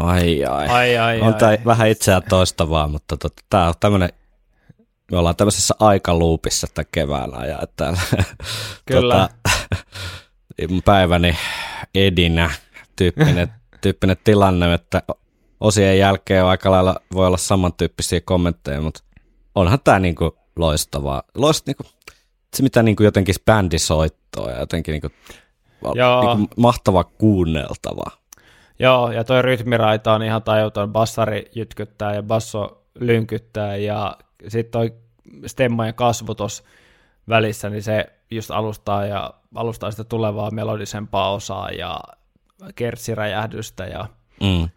Ai ai. Ai, ai, on ai. tää vähän itseään toistavaa, mutta tota, tää on tämmönen, me ollaan tämmöisessä aikaluupissa tämän kevään ajan, että täällä Kyllä. mun päiväni edinä tyyppinen, tyyppinen tilanne, että osien jälkeen aika lailla voi olla samantyyppisiä kommentteja, mutta onhan tämä niinku loistavaa. Loist, niinku, se mitä niinku jotenkin bändisoittoa ja jotenkin niinku, Joo. niinku mahtava kuunneltava. Joo, ja toi rytmiraita on ihan tajuton. Bassari jytkyttää ja basso lynkyttää ja sitten toi stemmojen kasvu tuossa välissä, niin se just alustaa ja alustaa sitä tulevaa melodisempaa osaa ja kertsiräjähdystä ja Mm.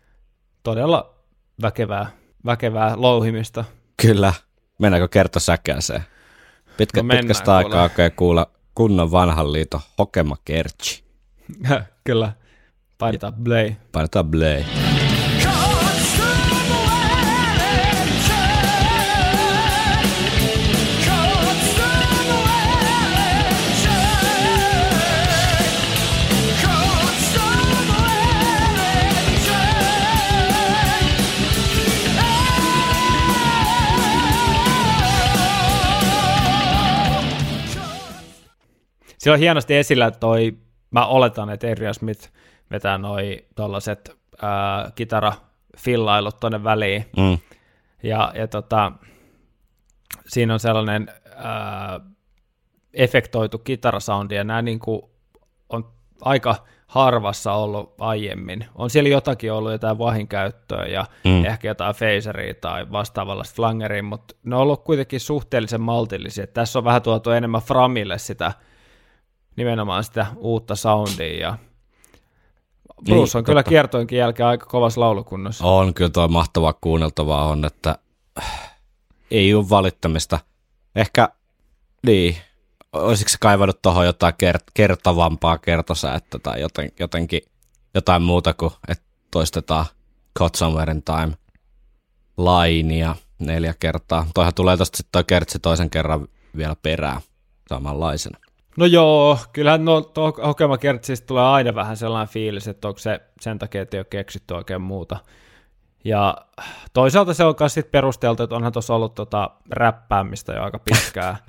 todella väkevää, väkevää louhimista. Kyllä. Mennäänkö kertosäkääseen? Pitkä, No pitkästä aikaa oikein kuulla kunnon vanhan liiton Hokema Kertsi. <laughs> Kyllä, painetaan play. Painetaan play. Siellä on hienosti esillä toi, mä oletan, että Adrian Smith vetää noi tollaset ää, kitarafillailut tonne väliin. Mm. Ja, ja tota, siinä on sellainen ää, efektoitu kitarasoundi, ja nämä niinku on aika harvassa ollut aiemmin. On siellä jotakin ollut jotain vahinkäyttöä ja mm. ehkä jotain phaseria tai vastaavalla flangeria, mutta ne on ollut kuitenkin suhteellisen maltillisia. Tässä on vähän tuotu enemmän framille sitä nimenomaan sitä uutta soundia ja Bruce Niin, on kyllä totta. kiertoinkin jälkeen aika kovassa laulukunnossa. On kyllä tuo mahtavaa kuunneltavaa on, että ei ole valittamista. Ehkä, niin, olisiko se kaivannut tuohon jotain kert- kertavampaa kertosäättä tai joten, jotenkin jotain muuta kuin, että toistetaan Caught Somewhere in Time lainia neljä kertaa. Toihan tulee tosta sitten toi kertsi toisen kerran vielä perään samanlaisena. No joo, kyllähän no, Hokema Kertsistä tulee aina vähän sellainen fiilis, että onko se sen takia, että ei ole keksitty oikein muuta. Ja toisaalta se on myös sit perusteltu, että onhan tuossa ollut tota räppäämistä jo aika pitkään. <laughs>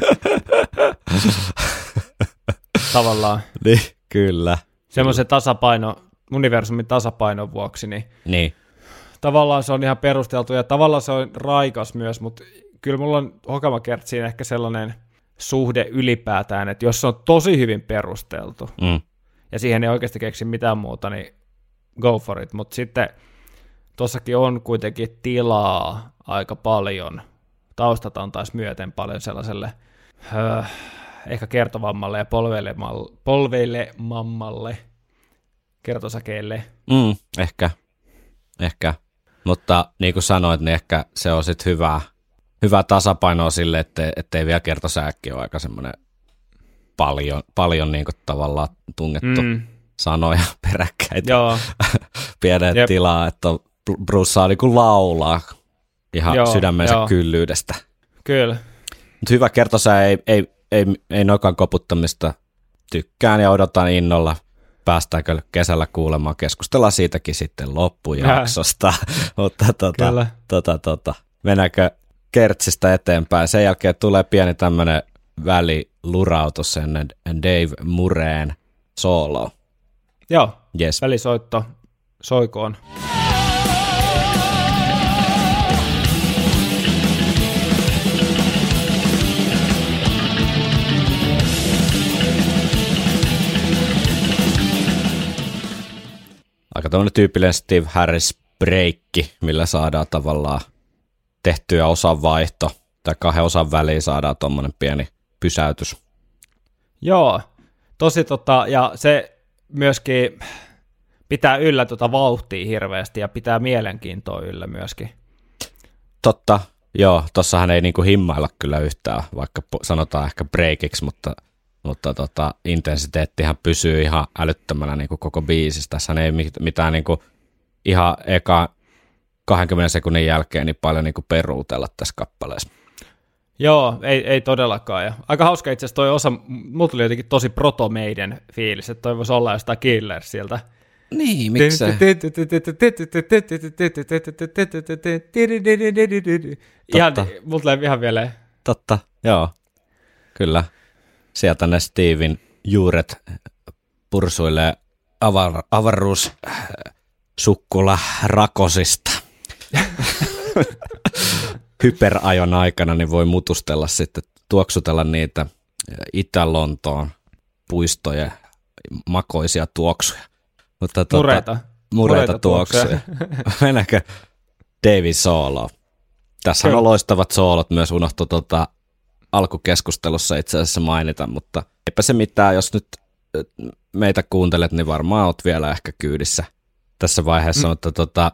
Tavallaan Niin, kyllä. semmoisen tasapaino, universumin tasapainon vuoksi, niin Niin, tavallaan se on ihan perusteltu ja tavallaan se on raikas myös, mutta kyllä mulla on Hokama Kertsiin ehkä sellainen suhde ylipäätään, että jos se on tosi hyvin perusteltu, mm. ja siihen ei oikeasti keksi mitään muuta, niin go for it. Mutta sitten tuossakin on kuitenkin tilaa aika paljon, taustat antaisi myöten paljon sellaiselle öö, ehkä kertovammalle ja polveilemammalle kertosäkeelle. Mm, ehkä, ehkä. Mutta niin kuin sanoit, niin ehkä se on sitten hyvä, hyvä tasapainoa sille, ettei, ettei vielä kertosääkki ole aika semmoinen paljon, paljon niin kuin tavallaan tunnettu mm. Sanoja <laughs> peräkkäitä. joo, <laughs> Pienet Jep. tilaa, että Bru- Bruce saa niin kuin laulaa ihan Joo, sydämensä joo. kyllyydestä. kyllä. Mutta hyvä kertosää, ei, ei, ei, ei nokan koputtamista tykkään ja odotan innolla. Päästäänkö kesällä kuulemaan, keskustellaan siitäkin sitten loppujaksosta. <laughs> Mutta tota, tota, tota, mennäänkö kertsistä eteenpäin. Sen jälkeen tulee pieni tämmöinen välilurautus ennen Dave Mureen solo. Joo, Yes. välisoitto soikoon. Aika tämmöinen tyypillinen Steve Harris breikki, millä saadaan tavallaan tehtyä osan vaihto, tai kahden osan väliin saadaan tuommoinen pieni pysäytys. Joo, tosi tota, ja se myöskin pitää yllä tota vauhtia hirveästi ja pitää mielenkiintoa yllä myöskin. Totta, Joo, tossahan ei niinku himmailla kyllä yhtään, vaikka sanotaan ehkä breakiksi, mutta, mutta tota, intensiteettihan pysyy ihan älyttömänä niinku koko biisissä. Tässä ei mit- mitään niinku ihan eka 20 sekunnin jälkeen niin paljon niinku peruutella tässä kappaleessa. Joo, ei, ei todellakaan. Ja aika hauska itse asiassa toi osa, mulla tuli jotenkin tosi proto meidän fiilis, että toi voisi olla jostain Killersiltä. Niin, Ihan, Totta. mulla tulee ihan vielä, Totta, joo. Kyllä. Sieltä ne Steven juuret pursuilee avar- avaruus äh, rakosista. <laughs> Hyperajon aikana niin voi mutustella sitten, tuoksutella niitä Itä-Lontoon puistojen makoisia tuoksuja. Mutta tota, mureita. mureita mureita tuoksuja. <laughs> Mennäänkö David Solo? Tässä on loistavat soolot myös unohtu tuota alkukeskustelussa itse asiassa mainita, mutta eipä se mitään, jos nyt meitä kuuntelet, niin varmaan oot vielä ehkä kyydissä tässä vaiheessa, mm. mutta tota,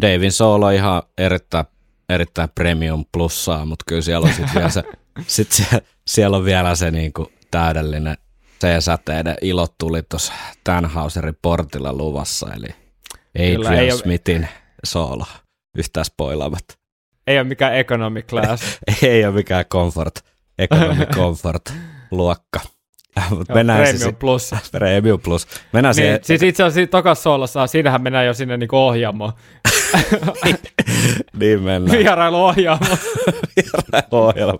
Davin Solo ihan erittäin, erittäin premium plussaa, mutta kyllä siellä on sitten vielä se, <laughs> sit se, siellä on vielä se niinku täydellinen C-säteiden ilot tuli tuossa Tannhauserin portilla luvassa, eli Adrian ei Smithin solo yhtään spoilaamatta. Ei ole mikään economic class. <laughs> Ei ole mikään comfort, economy comfort <laughs> luokka. Mutta mennään Premium siis, plus. <laughs> premium plus. Mennään Niin, siihen, siis itse asiassa tokas soolossa, siinähän mennään jo sinne niinku ohjaamoon. <laughs> niin mennään. Vierailuohjaamo. <laughs> ohjelma.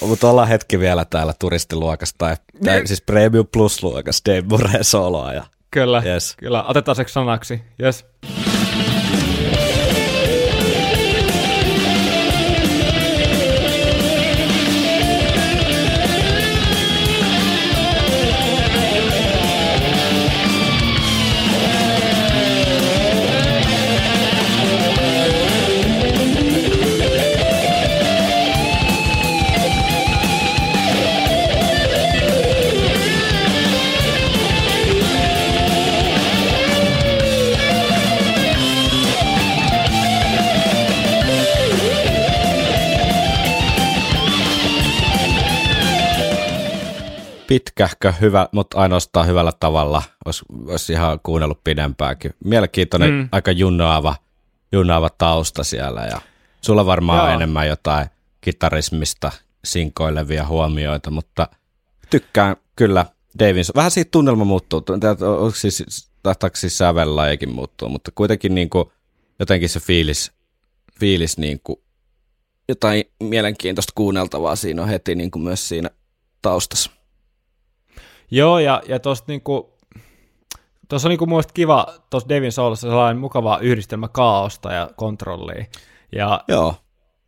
Mutta ollaan hetki vielä täällä turistiluokassa, tai, tai siis Premium Plus-luokassa, Dave Murray soloa. Ja, Kyllä, Yes. kyllä. Otetaan se sanaksi. Yes. Pitkähkö, hyvä, mutta ainoastaan hyvällä tavalla. Olisi, olisi ihan kuunnellut pidempäänkin. Mielenkiintoinen, Mm. aika junnaava, junnaava tausta siellä. Ja sulla varmaan Joo. on enemmän jotain kitarismista sinkoilevia huomioita, mutta tykkään kyllä Davinson. Vähän siitä tunnelma muuttuu. Onko siis, tahtaako siis sävellajikin muuttuu, mutta kuitenkin niin kuin, jotenkin se fiilis, fiilis niin kuin, jotain mielenkiintoista kuunneltavaa siinä on heti niin kuin myös siinä taustassa. Joo, ja, ja tuossa niinku, on niinku mun kiva, tuossa Devin Soulissa sellainen mukava yhdistelmä kaaosta ja kontrollia. Ja, Joo,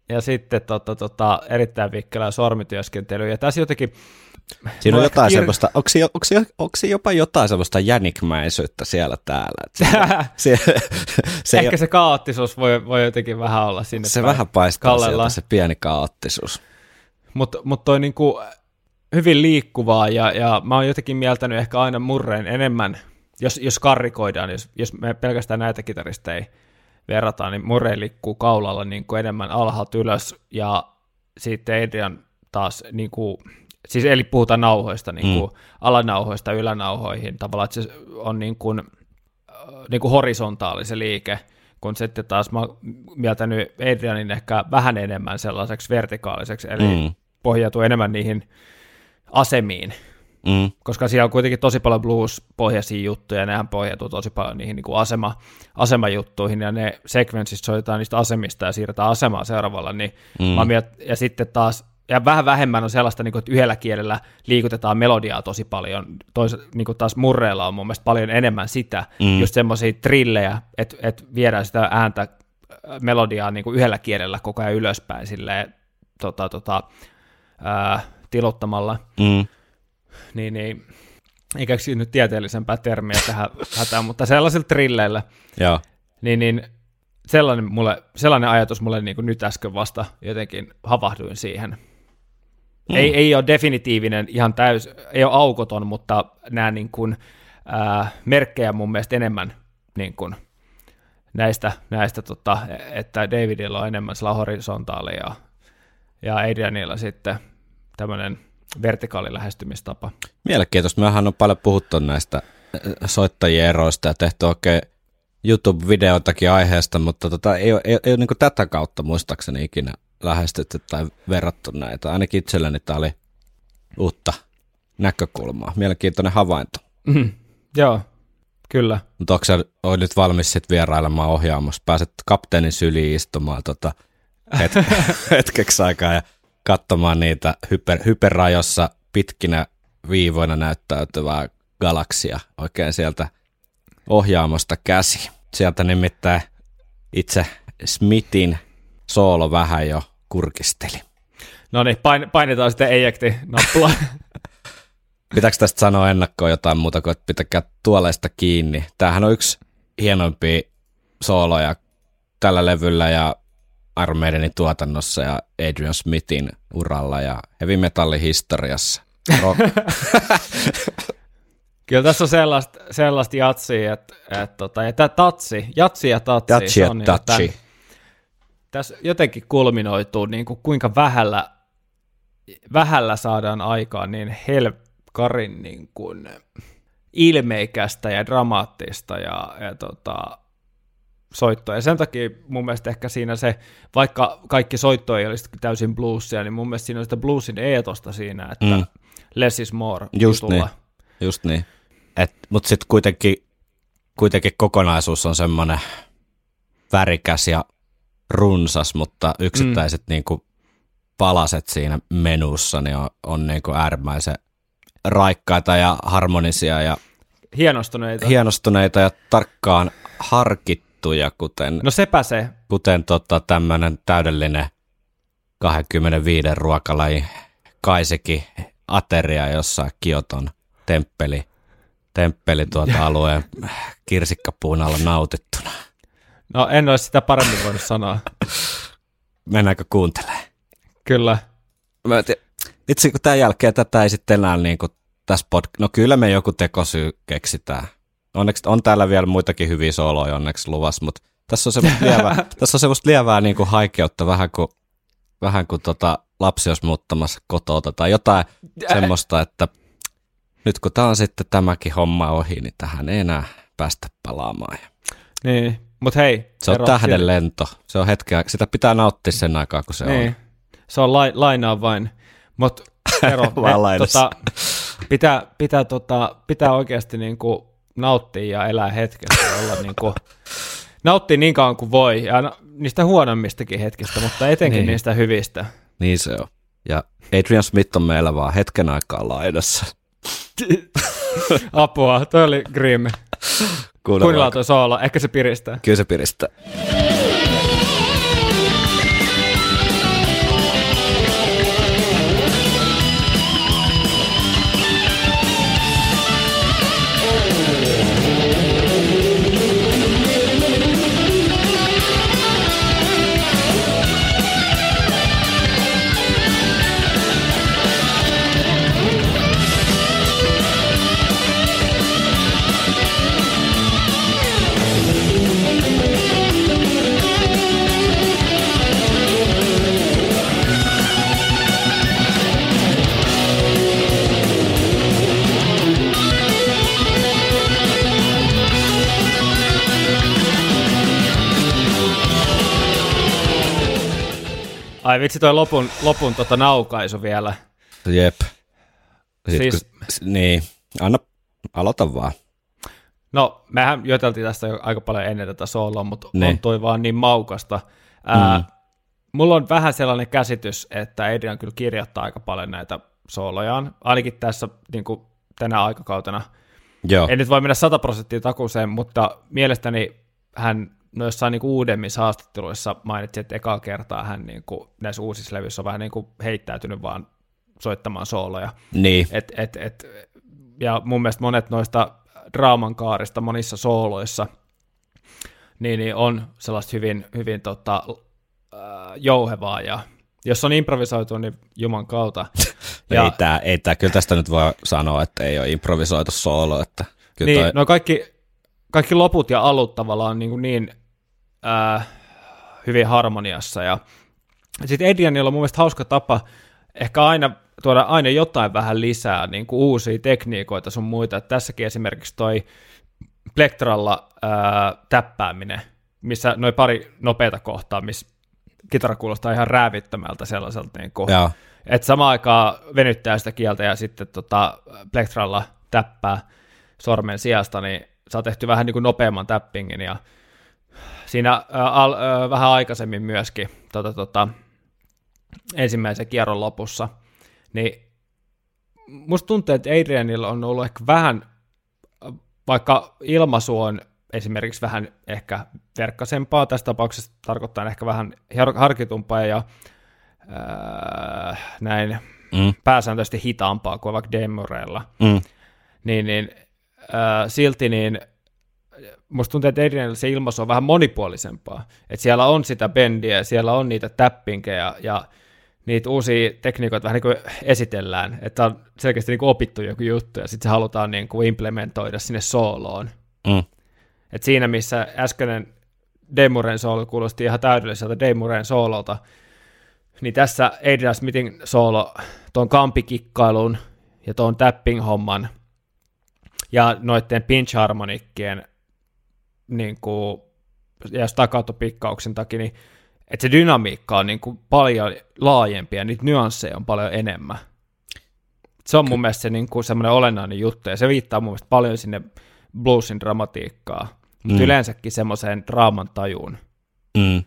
ja sitten tota, tota, erittäin vikkelää sormityöskentelyä. Ja tässä jotenkin... Siinä on jotain kir- semmoista, onko, se, onko, se, onko se jopa jotain semmoista jänikmäisyyttä siellä täällä? että Se, <laughs> se, se, Ehkä se kaoottisuus voi, voi jotenkin vähän olla sinne se päin vähän paistaa kallellaan. sieltä, se pieni kaoottisuus. Mutta mut toi niinku hyvin liikkuvaa ja, ja mä oon jotenkin mieltänyt ehkä aina murreen enemmän, jos, jos karrikoidaan, jos, jos me pelkästään näitä kitaristeja verrataan, niin murreen liikkuu kaulalla niin kuin enemmän alhaalta ylös ja sitten Adrian taas niin kuin, siis eli puhutaan nauhoista, niin kuin mm. alanauhoista ylänauhoihin, tavallaan että se on niin kuin, äh, niin kuin horisontaali se liike, kun sitten taas mä oon mieltänyt Adrianin ehkä vähän enemmän sellaiseksi vertikaaliseksi, eli. Mm. pohjautuu enemmän niihin asemiin, Mm. koska siellä on kuitenkin tosi paljon blues-pohjaisia juttuja, ja nehän pohjautuu tosi paljon niihin niin kuin asema, asemajuttuihin, ja ne sekvenssit soitetaan niistä asemista ja siirretään asemaa seuraavalla, niin mm. mä miet- ja sitten taas, ja vähän vähemmän on sellaista, niin kuin, että yhdellä kielellä liikutetaan melodiaa tosi paljon, tois, niin kuin taas murreilla on mun mielestä paljon enemmän sitä, mm. just semmoisia trillejä, että, että viedään sitä ääntä, äh, melodiaa niin kuin yhdellä kielellä koko ajan ylöspäin silleen, tota, tota, ää, tilottamalla Mm. niin, niin ei keksi nyt tieteellisempää termiä tähän hätään, mutta sellaisilla trilleillä, Joo. niin, niin sellainen, mulle, sellainen ajatus mulle niin kuin nyt äsken vasta jotenkin havahduin siihen. Mm. Ei, ei ole definitiivinen, ihan täys, ei ole aukoton, mutta nämä niin kuin, ää, merkkejä mun mielestä enemmän niin kuin, näistä, näistä tota, että Davidilla on enemmän sillä horisontaalia ja, ja Adrianilla sitten tämmöinen vertikaali lähestymistapa. Mielenkiintoista. Mehän on paljon puhuttu näistä äh, soittajien eroista ja tehty oikein YouTube-videoitakin aiheesta, mutta tota, ei ole, ei, ei ole niin tätä kautta muistaakseni ikinä lähestytty tai verrattu näitä. Ainakin itselleni tämä oli uutta näkökulmaa. Mielenkiintoinen havainto. Mm, joo, kyllä. Mutta onko sä oot nyt valmis sit vierailemaan ohjaamossa? Pääset kapteenin syliin istumaan tota het- <laughs> hetkeksi aikaa ja katsomaan niitä hyper, hyperrajossa pitkinä viivoina näyttäytyvää galaksia oikein sieltä ohjaamosta käsi. Sieltä nimittäin itse Smithin soolo vähän jo kurkisteli. No niin, pain, painetaan sitten ejecti-nappula. <laughs> Pitääkö tästä sanoa ennakkoon jotain muuta kuin, että pitäkää tuoleista kiinni? Tämähän on yksi hienoimpia sooloja tällä levyllä ja Iron Maidenin tuotannossa ja Adrian Smithin uralla ja heavy metallin historiassa. Rock. <laughs> Kyllä tässä on sellaista, sellaista jatsia, että, että tota, ja tämä tatsi, jatsi ja tatsi. Jatsi ja on niinku touchy. tän- tässä jotenkin kulminoituu, niin kuin kuinka vähällä, vähällä saadaan aikaan niin helkarin niin kuin ilmeikästä ja dramaattista ja, ja tota, soittoa. Ja sen takia mun mielestä ehkä siinä se, vaikka kaikki soitto ei olisi täysin bluesia, niin mun mielestä siinä on sitä bluesin eetosta siinä, että Mm. less is more Just jutulla. niin. Just niin. Mutta sitten kuitenkin, kuitenkin kokonaisuus on semmoinen värikäs ja runsas, mutta yksittäiset mm. niinku palaset siinä menussa niin on, on niinku äärimmäisen raikkaita ja harmonisia ja Hienostuneita. hienostuneita ja tarkkaan harkittuja, kuten, no sepä se. kuten tota tämmöinen täydellinen 25 ruokalajin kaiseki ateria jossain Kioton temppeli, temppeli tuota <laughs> alueen kirsikkapuun alla nautittuna. No en olisi sitä paremmin voinut sanoa. <laughs> Mennäänkö kuuntelemaan? Kyllä. Mä itse kun tämän jälkeen tätä ei sitten enää niin kuin tässä pod... No kyllä me joku tekosyy keksitään. Onneksi on täällä vielä muitakin hyviä sooloja onneksi luvassa, mutta tässä on semmoista lievää, <laughs> tässä on semmoista lievää niin kuin haikeutta, vähän kuin, vähän kuin tota lapsi olisi muuttamassa kotota tai jotain semmoista, että nyt kun tämä on sitten tämäkin homma ohi, niin tähän ei enää päästä palaamaan. Niin. Mutta hei. Se on tähden lento. Se on hetkeä, sitä pitää nauttia sen aikaa, kun se Niin. on. Se on lai, lainaa vain. Mutta Tero, me, tota, pitää, pitää, tota, pitää oikeasti niinku nauttia ja elää hetkessä. ja Olla niinku, <laughs> nauttia niin kauan kuin voi. Ja niistä huonommistakin hetkistä, mutta etenkin Niin. niin. niistä hyvistä. Niin se on. Ja Adrian Smith on meillä vaan hetken aikaa laidassa. <laughs> Apua, toi oli grim. Kuunnellaan toi soolo, ehkä se piristää. Kyllä se piristää. Ai vitsi toi lopun, lopun tota naukaisu vielä. Jep. Sit Siis- kun, niin, anna, aloita vaan. No, mehän juteltiin tästä jo aika paljon ennen tätä sooloa, mutta Niin. on toi vaan niin maukasta. Ää, Mm. Mulla on vähän sellainen käsitys, että Adrian kyllä kirjoittaa aika paljon näitä soolojaan, ainakin tässä niin kuin tänä aikakautena. Joo, En nyt voi mennä 100 prosenttia takuuseen, mutta mielestäni hän no jossain niin uudemmissa haastatteluissa mainitsi, että ekaa kertaa hän niin kuin, näissä uusissa levyissä on vähän niin kuin heittäytynyt vaan soittamaan sooloja. niin. Et, et, et, ja mun mielestä monet noista draaman kaarista monissa sooloissa niin, niin on sellaista hyvin, hyvin tota, äh, jouhevaa ja jos on improvisoitu, niin juman kautta. <laughs> Ja, ei, tää, ei tää, kyllä tästä nyt voi sanoa, että ei ole improvisoitu soolo, että kyllä niin, toi, no kaikki, kaikki loput ja alut tavallaan niin, kuin niin äh, hyvin harmoniassa. Ja sitten Adrianilla on mun mielestä hauska tapa ehkä aina tuoda aina jotain vähän lisää, niin kuin uusia tekniikoita sun muita. Et tässäkin esimerkiksi toi plektralla ää, täppääminen, missä noin pari nopeita kohtaa, missä kitara kuulostaa ihan räävittömältä sellaiselta, niin kuin, että samaan aikaan venyttää sitä kieltä ja sitten tota, plektralla täppää sormen sijasta, niin saa tehty vähän niin kuin nopeamman tappingin ja siinä ää, al, ää, vähän aikaisemmin myöskin tota, tota, ensimmäisen kierron lopussa, niin musta tuntuu, että Adrianilla on ollut ehkä vähän, vaikka ilmaisu on esimerkiksi vähän ehkä verkkasempaa, tässä tapauksessa tarkoittaa ehkä vähän har- harkitumpaa ja ää, näin Mm. pääsääntöisesti hitaampaa kuin vaikka Demoreilla, Mm. niin, niin ää, silti niin musta tuntuu, että Adrianilla se ilmaisu on vähän monipuolisempaa. Että siellä on sitä bendiä, siellä on niitä tappinkeja ja niitä uusia tekniikoita vähän niin kuin esitellään, että on selkeästi niin kuin opittu joku juttu ja sitten se halutaan niin kuin implementoida sinne sooloon. Mm. Et siinä, missä äskeinen Demuren soolo kuulosti ihan täydelliseltä Demuren soololta, niin tässä Adrian Smithin soolo tuon kampikikkailun ja tuon tapping-homman ja noiden pinch harmonikkien niin kuin, ja staccato-pikkauksen takia, niin että se dynamiikka on niin kuin paljon laajempi ja niitä nyansseja on paljon enemmän. Se on mun mielestä se niin kuin semmoinen olennainen juttu ja se viittaa mun mielestä paljon sinne bluesin dramatiikkaa, mutta Mm. yleensäkin semmoiseen draaman tajuun. Mm.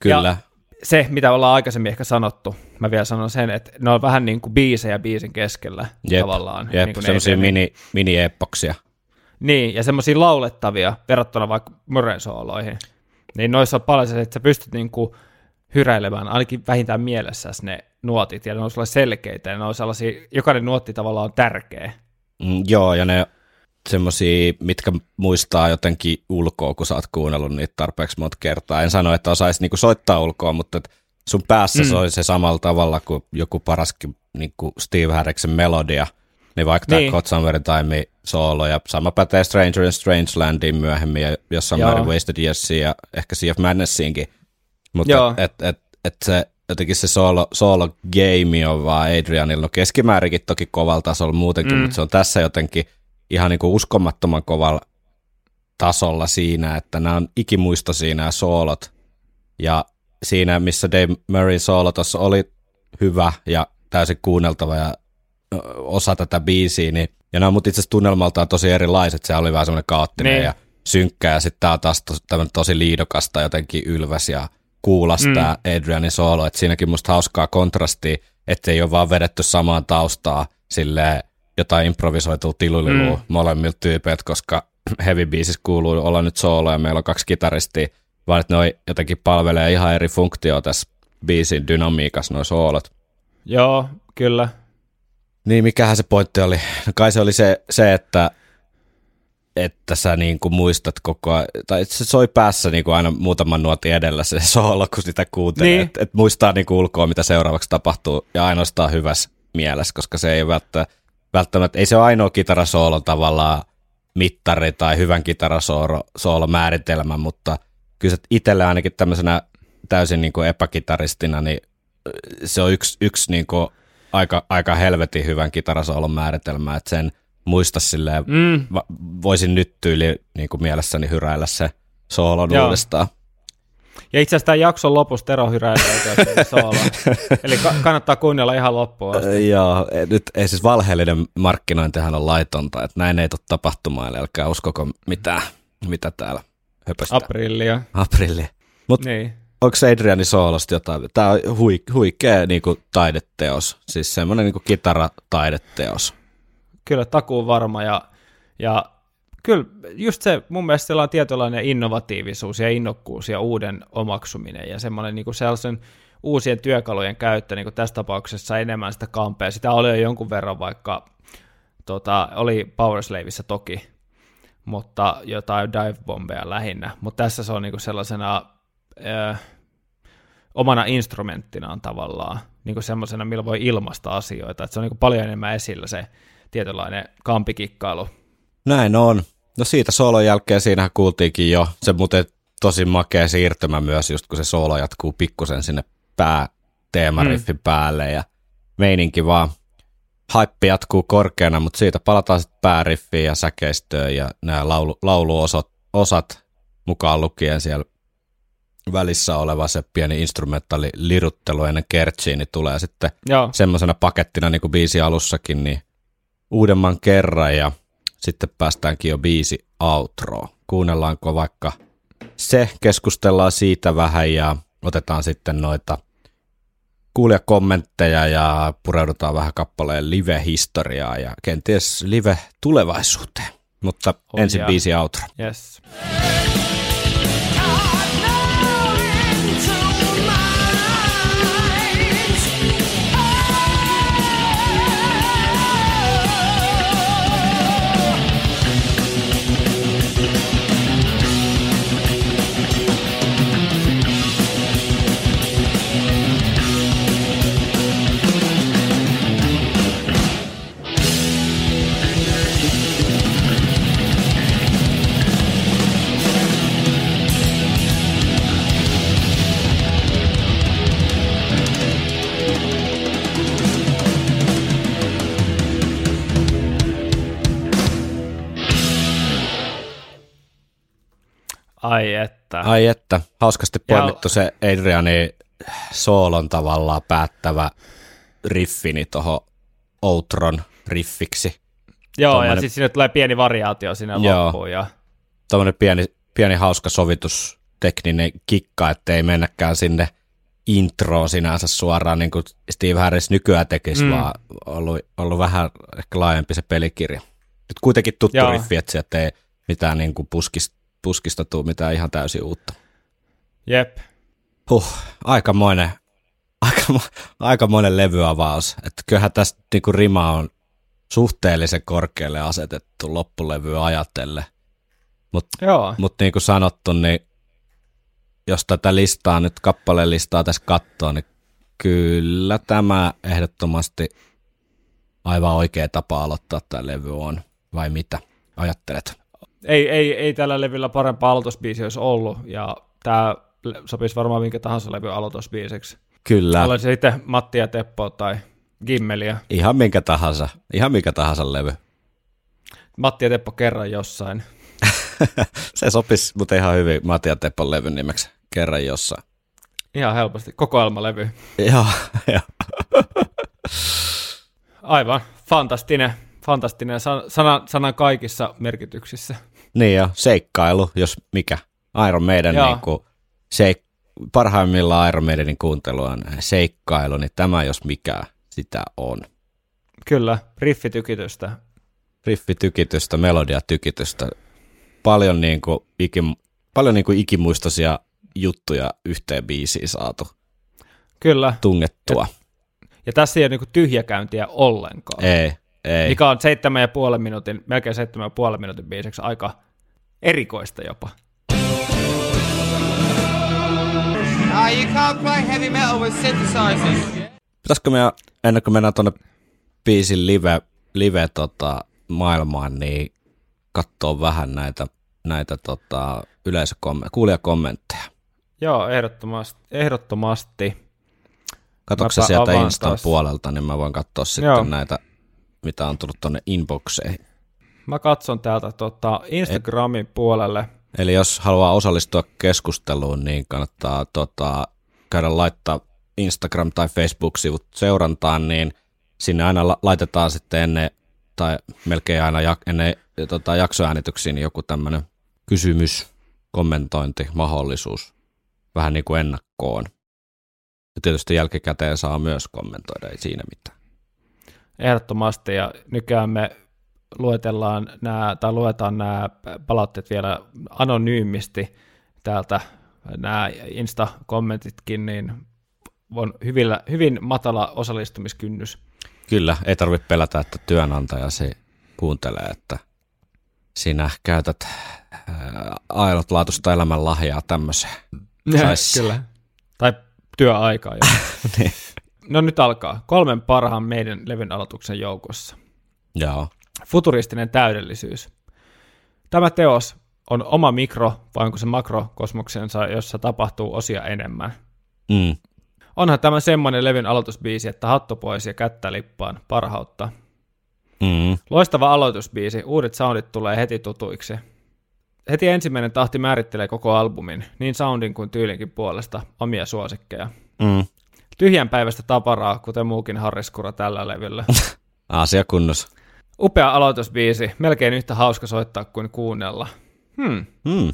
Kyllä. Ja se, mitä ollaan aikaisemmin ehkä sanottu, mä vielä sanon sen, että ne on vähän niin kuin biisejä biisin keskellä Jep, tavallaan. Jep, niin semmoisia mini, mini-eppoksia. Niin, ja semmoisia laulettavia verrattuna vaikka Murren sooloihin. Niin noissa on paljon se, että sä pystyt niinku hyräilemään ainakin vähintään mielessäsi ne nuotit, ja ne on sulle selkeitä, ja ne on sellaisia, jokainen nuotti tavallaan on tärkeä. Mm, joo, ja ne semmosia, mitkä muistaa jotenkin ulkoa, kun sä oot kuunnellut niitä tarpeeksi monta kertaa. En sano, että osais niinku soittaa ulkoa, mutta sun päässä mm. soi se samalla tavalla kuin joku paraskin niinku Steve Harriksen melodia. Niin vaikka Niin. tämä God Somewhere Time soolo, ja sama pätee Stranger in Strangelandiin myöhemmin, ja jossain Joo. määrin Wasted Yearsiin, ja ehkä Sea of Madnessiinkin. Mutta Joo. et, et, et, se, jotenkin se solo, solo game on vaan Adrianilla, no keskimäärinkin toki kovalla tasolla muutenkin, mm. mutta se on tässä jotenkin ihan niin kuin uskomattoman kovalla tasolla siinä, että nämä on ikimuistoisia nämä soolot, ja siinä, missä Dave Murray soolo tuossa oli hyvä ja täysin kuunneltava ja osa tätä biisiä, niin, ja nämä on mut itse asiassa tunnelmaltaan tosi erilaiset, se oli vähän semmoinen kaoottinen Niin. ja synkkä, ja sitten tämä on taas tos, tämmönen tosi liidokasta, jotenkin ylväs ja kuulas mm. tämä Adrianin soolo, että siinäkin musta hauskaa kontrastia, ettei ole vaan vedetty samaan taustaa silleen jotain improvisoitua tilulilua mm. molemmilta tyypeiltä, koska heavy biisissä kuuluu olla nyt soolo ja meillä on kaksi kitaristia, vaan että ne jotenkin palvelee ihan eri funktioa tässä biisin dynamiikassa, nuo soolot. Joo, kyllä. Niin, mikähän se pointti oli? No kai se oli se, se että, että sä niin kuin muistat koko ajan, tai se soi päässä niin kuin aina muutaman nuotin edellä se <laughs> soolo, kun sitä kuuntelee. Niin. Että et muistaa niin kuin ulkoa, mitä seuraavaksi tapahtuu, ja ainoastaan hyvässä mielessä, koska se ei välttämättä, välttämättä ei se ole ainoa kitarasoolon tavallaan mittari tai hyvän kitarasoolon määritelmä, mutta kyllä se itselle ainakin tämmöisenä täysin niin kuin epäkitaristina, niin se on yksi, yksi niin kuin aika, aika helvetin hyvän kitarasoolon määritelmä, että sen muista silleen, Mm, va- voisin nyt tyyli niin kuin mielessäni hyräillä se soolon Joo. uudestaan. ja itse asiassa tämän jakson lopussa Tero hyräilee oikein soolo. <laughs> Eli ka- kannattaa kuunnella ihan loppuun asti. Ö, Joo, e- nyt ei siis valheellinen markkinointihan on laitonta, että näin ei tule tapahtumaan, eli älkää uskoko mitään, mitä täällä höpöstää. Aprillia. Aprilli. Mutta Niin. Onko Adrianin soolosta jotain? Tämä on hui, huikea niinku taideteos, siis semmoinen niinku kitarataideteos. Kyllä takuu varma ja, ja kyllä just se mun mielestä sellainen tietynlainen innovatiivisuus ja innokkuus ja uuden omaksuminen ja semmoinen niin sellaisen uusien työkalujen käyttö, niin kuin tässä tapauksessa enemmän sitä kampea. Sitä oli jo jonkun verran vaikka, tota, oli Powerslavissa toki, mutta jotain dive-bombeja lähinnä. Mutta tässä se on niin kuin sellaisena äh, omana instrumenttinaan tavallaan, niin kuin semmoisena, millä voi ilmaista asioita. Et se on niin kuin paljon enemmän esillä se tietynlainen kampikikkailu. Näin on. No siitä soolon jälkeen siinähän kuultiinkin jo. Se muuten tosi makea siirtymä myös, just kun se soolo jatkuu pikkusen sinne pää teemariffin mm. päälle ja meininki vaan haippi jatkuu korkeana, mutta siitä palataan sitten pääriffiin ja säkeistöön ja nämä laulu, lauluosat osat, mukaan lukien siellä välissä oleva se pieni instrumentaali liruttelu ennen kertsiin, niin tulee sitten Joo. semmoisena pakettina niin kuin biisi alussakin, niin uudemman kerran ja sitten päästäänkin jo biisi outro. Kuunnellaanko vaikka se, keskustellaan siitä vähän ja otetaan sitten noita kuulijakommentteja ja pureudutaan vähän kappaleen live-historiaa ja kenties live-tulevaisuuteen. Mutta On ensin jaa. biisi outro. Yes. Ai että. Ai että, hauskasti poimittu se Adrianin soolon tavallaan päättävä riffini tuohon outron riffiksi. Joo, ja tommonen- sitten sinne tulee pieni variaatio sinne Joo. loppuun. Ja... Tuommoinen pieni, pieni hauska sovitustekninen kikka, ettei mennäkään sinne intro sinänsä suoraan, niin kuin Steve Harris nykyään tekisi, Mm. vaan ollut, ollut vähän ehkä laajempi se pelikirja. Nyt kuitenkin tuttu Joo. riffi, että sieltä ei mitään niin kuin puskista, puskista tule mitään ihan täysin uutta. Jep. Huh, aikamoinen, aika, aikamoinen levyavaus. Että kyllähän tästä niin kuin rima on suhteellisen korkealle asetettu loppulevyä ajatellen. Mutta mut niin kuin sanottu, niin jos tätä listaa nyt kappaleen listaa tässä katsoo, niin kyllä tämä ehdottomasti aivan oikea tapa aloittaa tämä levy on. Vai mitä ajattelet? Ei, ei, ei tällä levyllä parempaa aloitusbiisiä olisi ollut, ja tämä sopisi varmaan minkä tahansa levy aloitusbiiseksi. Kyllä, Olen se sitten Matti ja Teppo tai Gimmeliä. ihan minkä tahansa, ihan minkä tahansa levy. Matti ja Teppo kerran jossain. <laughs> Se sopisi mutta ihan hyvin Matia Teppon levyn nimeksi kerran jossain. Ihan helposti. Kokoelmalevy. Joo, <laughs> joo. Aivan. Fantastinen. Fantastinen san- sana, sanan kaikissa merkityksissä. Niin ja seikkailu, jos mikä. Iron Maiden Joo. niin kuin, seik- parhaimmillaan Iron Maidenin kuuntelu on seikkailu, niin tämä jos mikä sitä on. Kyllä. Riffitykitystä. Riffitykitystä, melodiatykitystä, paljon, niin kuin, iki, paljon niin kuin ikimuistoisia juttuja yhteen biisiin saatu Kyllä. tungettua. Ja tässä ei ole niinku tyhjäkäyntiä ollenkaan. Ei, ei. Mikä on seitsemän ja puolen minuutin, melkein seitsemän ja puolen minuutin biiseksi aika erikoista jopa. Ah, you can't play heavy metal with synthesizers. Pitäisikö me, ennen kuin mennään tuonne biisin live, live tota, maailmaan, niin katsoa vähän näitä, näitä tota, yleisökomme- kuulijakommentteja. Joo, ehdottomasti. ehdottomasti. Mäpä sieltä Instan taas. puolelta, niin mä voin katsoa sitten Joo. näitä, mitä on tullut tuonne inboxeihin. Mä katson täältä tota Instagramin puolelle. Eli jos haluaa osallistua keskusteluun, niin kannattaa tota, käydä laittaa Instagram- tai Facebook-sivut seurantaan, niin sinne aina la- laitetaan sitten ennen, tai melkein aina jak- ennen tota, jaksoäänityksiin niin joku tämmöinen kysymys, kommentointi, mahdollisuus, vähän niin kuin ennakkoon. Ja tietysti jälkikäteen saa myös kommentoida, ei siinä mitään. Ehdottomasti, ja nykyään me luetellaan nämä, tai luetaan nämä palautteet vielä anonyymisti täältä, nämä Insta-kommentitkin, niin on hyvillä, hyvin matala osallistumiskynnys. Kyllä, ei tarvitse pelätä, että työnantajasi kuuntelee, että sinä käytät ainutlaatuista elämänlahjaa tämmöiseen. <laughs> Sais. Kyllä. Tai työaikaa. <laughs> Niin. No nyt alkaa. Kolmen parhaan meidän levyn aloituksen joukossa. Joo, Futuristinen täydellisyys. Tämä teos on oma mikro vai onko se makrokosmoksensa, jossa tapahtuu osia enemmän. Mm. Onhan tämä semmoinen levyn aloitusbiisi, että hattu pois ja kättä lippaan, parhautta. Mm. Loistava aloitusbiisi, uudet soundit tulee heti tutuiksi. Heti ensimmäinen tahti määrittelee koko albumin, niin soundin kuin tyylinkin puolesta, omia suosikkeja. Mm. Tyhjän päivästä taparaa, kuten muukin harriskura tällä levyllä. <laughs> Asia kunnossa. Upea aloitusbiisi, melkein yhtä hauska soittaa kuin kuunnella. Hmm. Mm.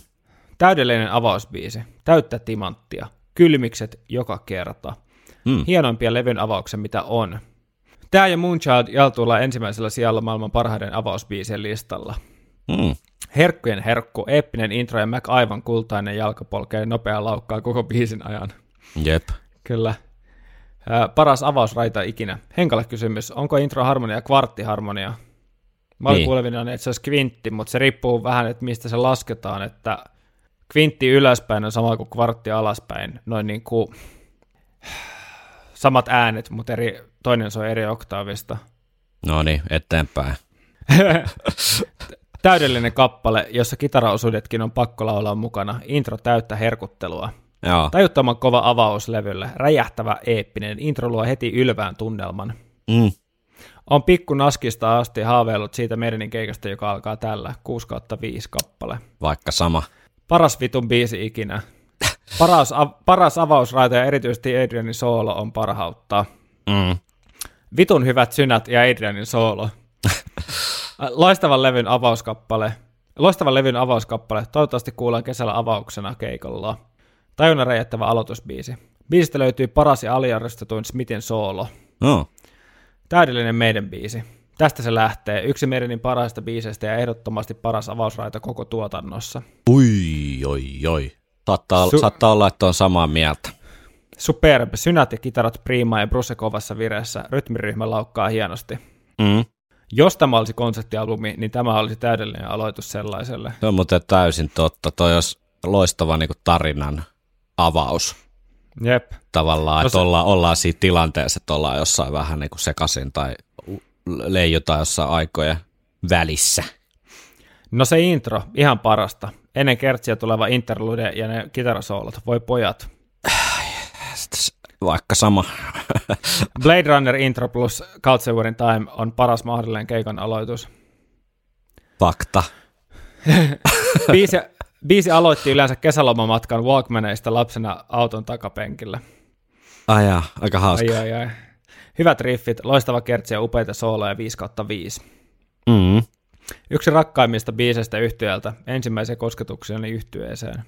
Täydellinen avausbiisi, täyttä timanttia, kylmikset joka kerta. Mm. Hienoimpia levyn avauksen mitä on. Tämä ja Moonchild jaltuilla ensimmäisellä sijalla maailman parhaiden avausbiisien listalla. Mm. Herkkujen herkku, eeppinen intro ja Mac aivan kultainen jalkapolkeen nopea laukkaa koko biisin ajan. Jep. Kyllä. Paras avausraita ikinä. Henkalle kysymys, onko intro harmonia kvarttiharmonia? Mä olin Niin. kuulevina, että se olisi kvintti, mutta se riippuu vähän, että mistä se lasketaan, että kvintti ylöspäin on sama kuin kvartti alaspäin, noin niin kuin samat äänet, mutta eri, toinen soi eri oktaavista. No niin, eteenpäin. <laughs> Täydellinen kappale, jossa kitaraosuudetkin on pakko laulaa mukana. Intro täyttä herkuttelua. Joo. Tajuttoman kova avaus levylle, räjähtävä eeppinen, intro luo heti ylvään tunnelman. Mm. On pikku naskista asti haaveillut siitä meidänin keikasta, joka alkaa tällä 6 kautta 5 kappale. Vaikka sama. Paras vitun biisi ikinä. Paras, av- paras avausraita ja erityisesti Adrianin soolo on parhautta. Mm. Vitun hyvät synät ja Adrianin soolo. <laughs> Loistavan levyn avauskappale. Loistavan levyn avauskappale. Toivottavasti kuullaan kesällä avauksena keikolla. Tajunnan räjättävä aloitusbiisi. Biisistä löytyy paras ja aliarvostetuin Smithin soolo. No. Täydellinen meidän biisi. Tästä se lähtee. Yksi meidänin parhaista biiseistä ja ehdottomasti paras avausraita koko tuotannossa. Ui, oi, oi. Saattaa, Su- saattaa olla, että on samaa mieltä. Superb. Synät ja kitarat prima ja Bruce kovassa vireessä. Rytmiryhmä laukkaa hienosti. Mm. Jos tämä olisi konseptialbumi, niin tämä olisi täydellinen aloitus sellaiselle. Se on muuten täysin totta. Toi olisi loistava niin tarinan avaus Jep. tavallaan, No että se- ollaan, ollaan siinä tilanteessa, että ollaan jossain vähän niin kuin sekaisin tai leijutaan jossain aikojen välissä. No se intro, ihan parasta. Ennen kertsiä tuleva interlude ja ne kitarasoolot. Voi pojat. Vaikka sama. Blade Runner intro plus Culture Time on paras mahdollinen keikan aloitus. Fakta. <laughs> Biisi, biisi aloitti yleensä kesälomamatkan Walkmaneista lapsena auton takapenkillä. Ai jaa, aika hauska. Ai, ai, ai. Hyvät riffit, loistava kertsi ja upeita sooloja 5 kautta 5. Mm. Yksi rakkaimmista biiseistä yhtyöltä, ensimmäisen kosketukseni yhtyeeseen.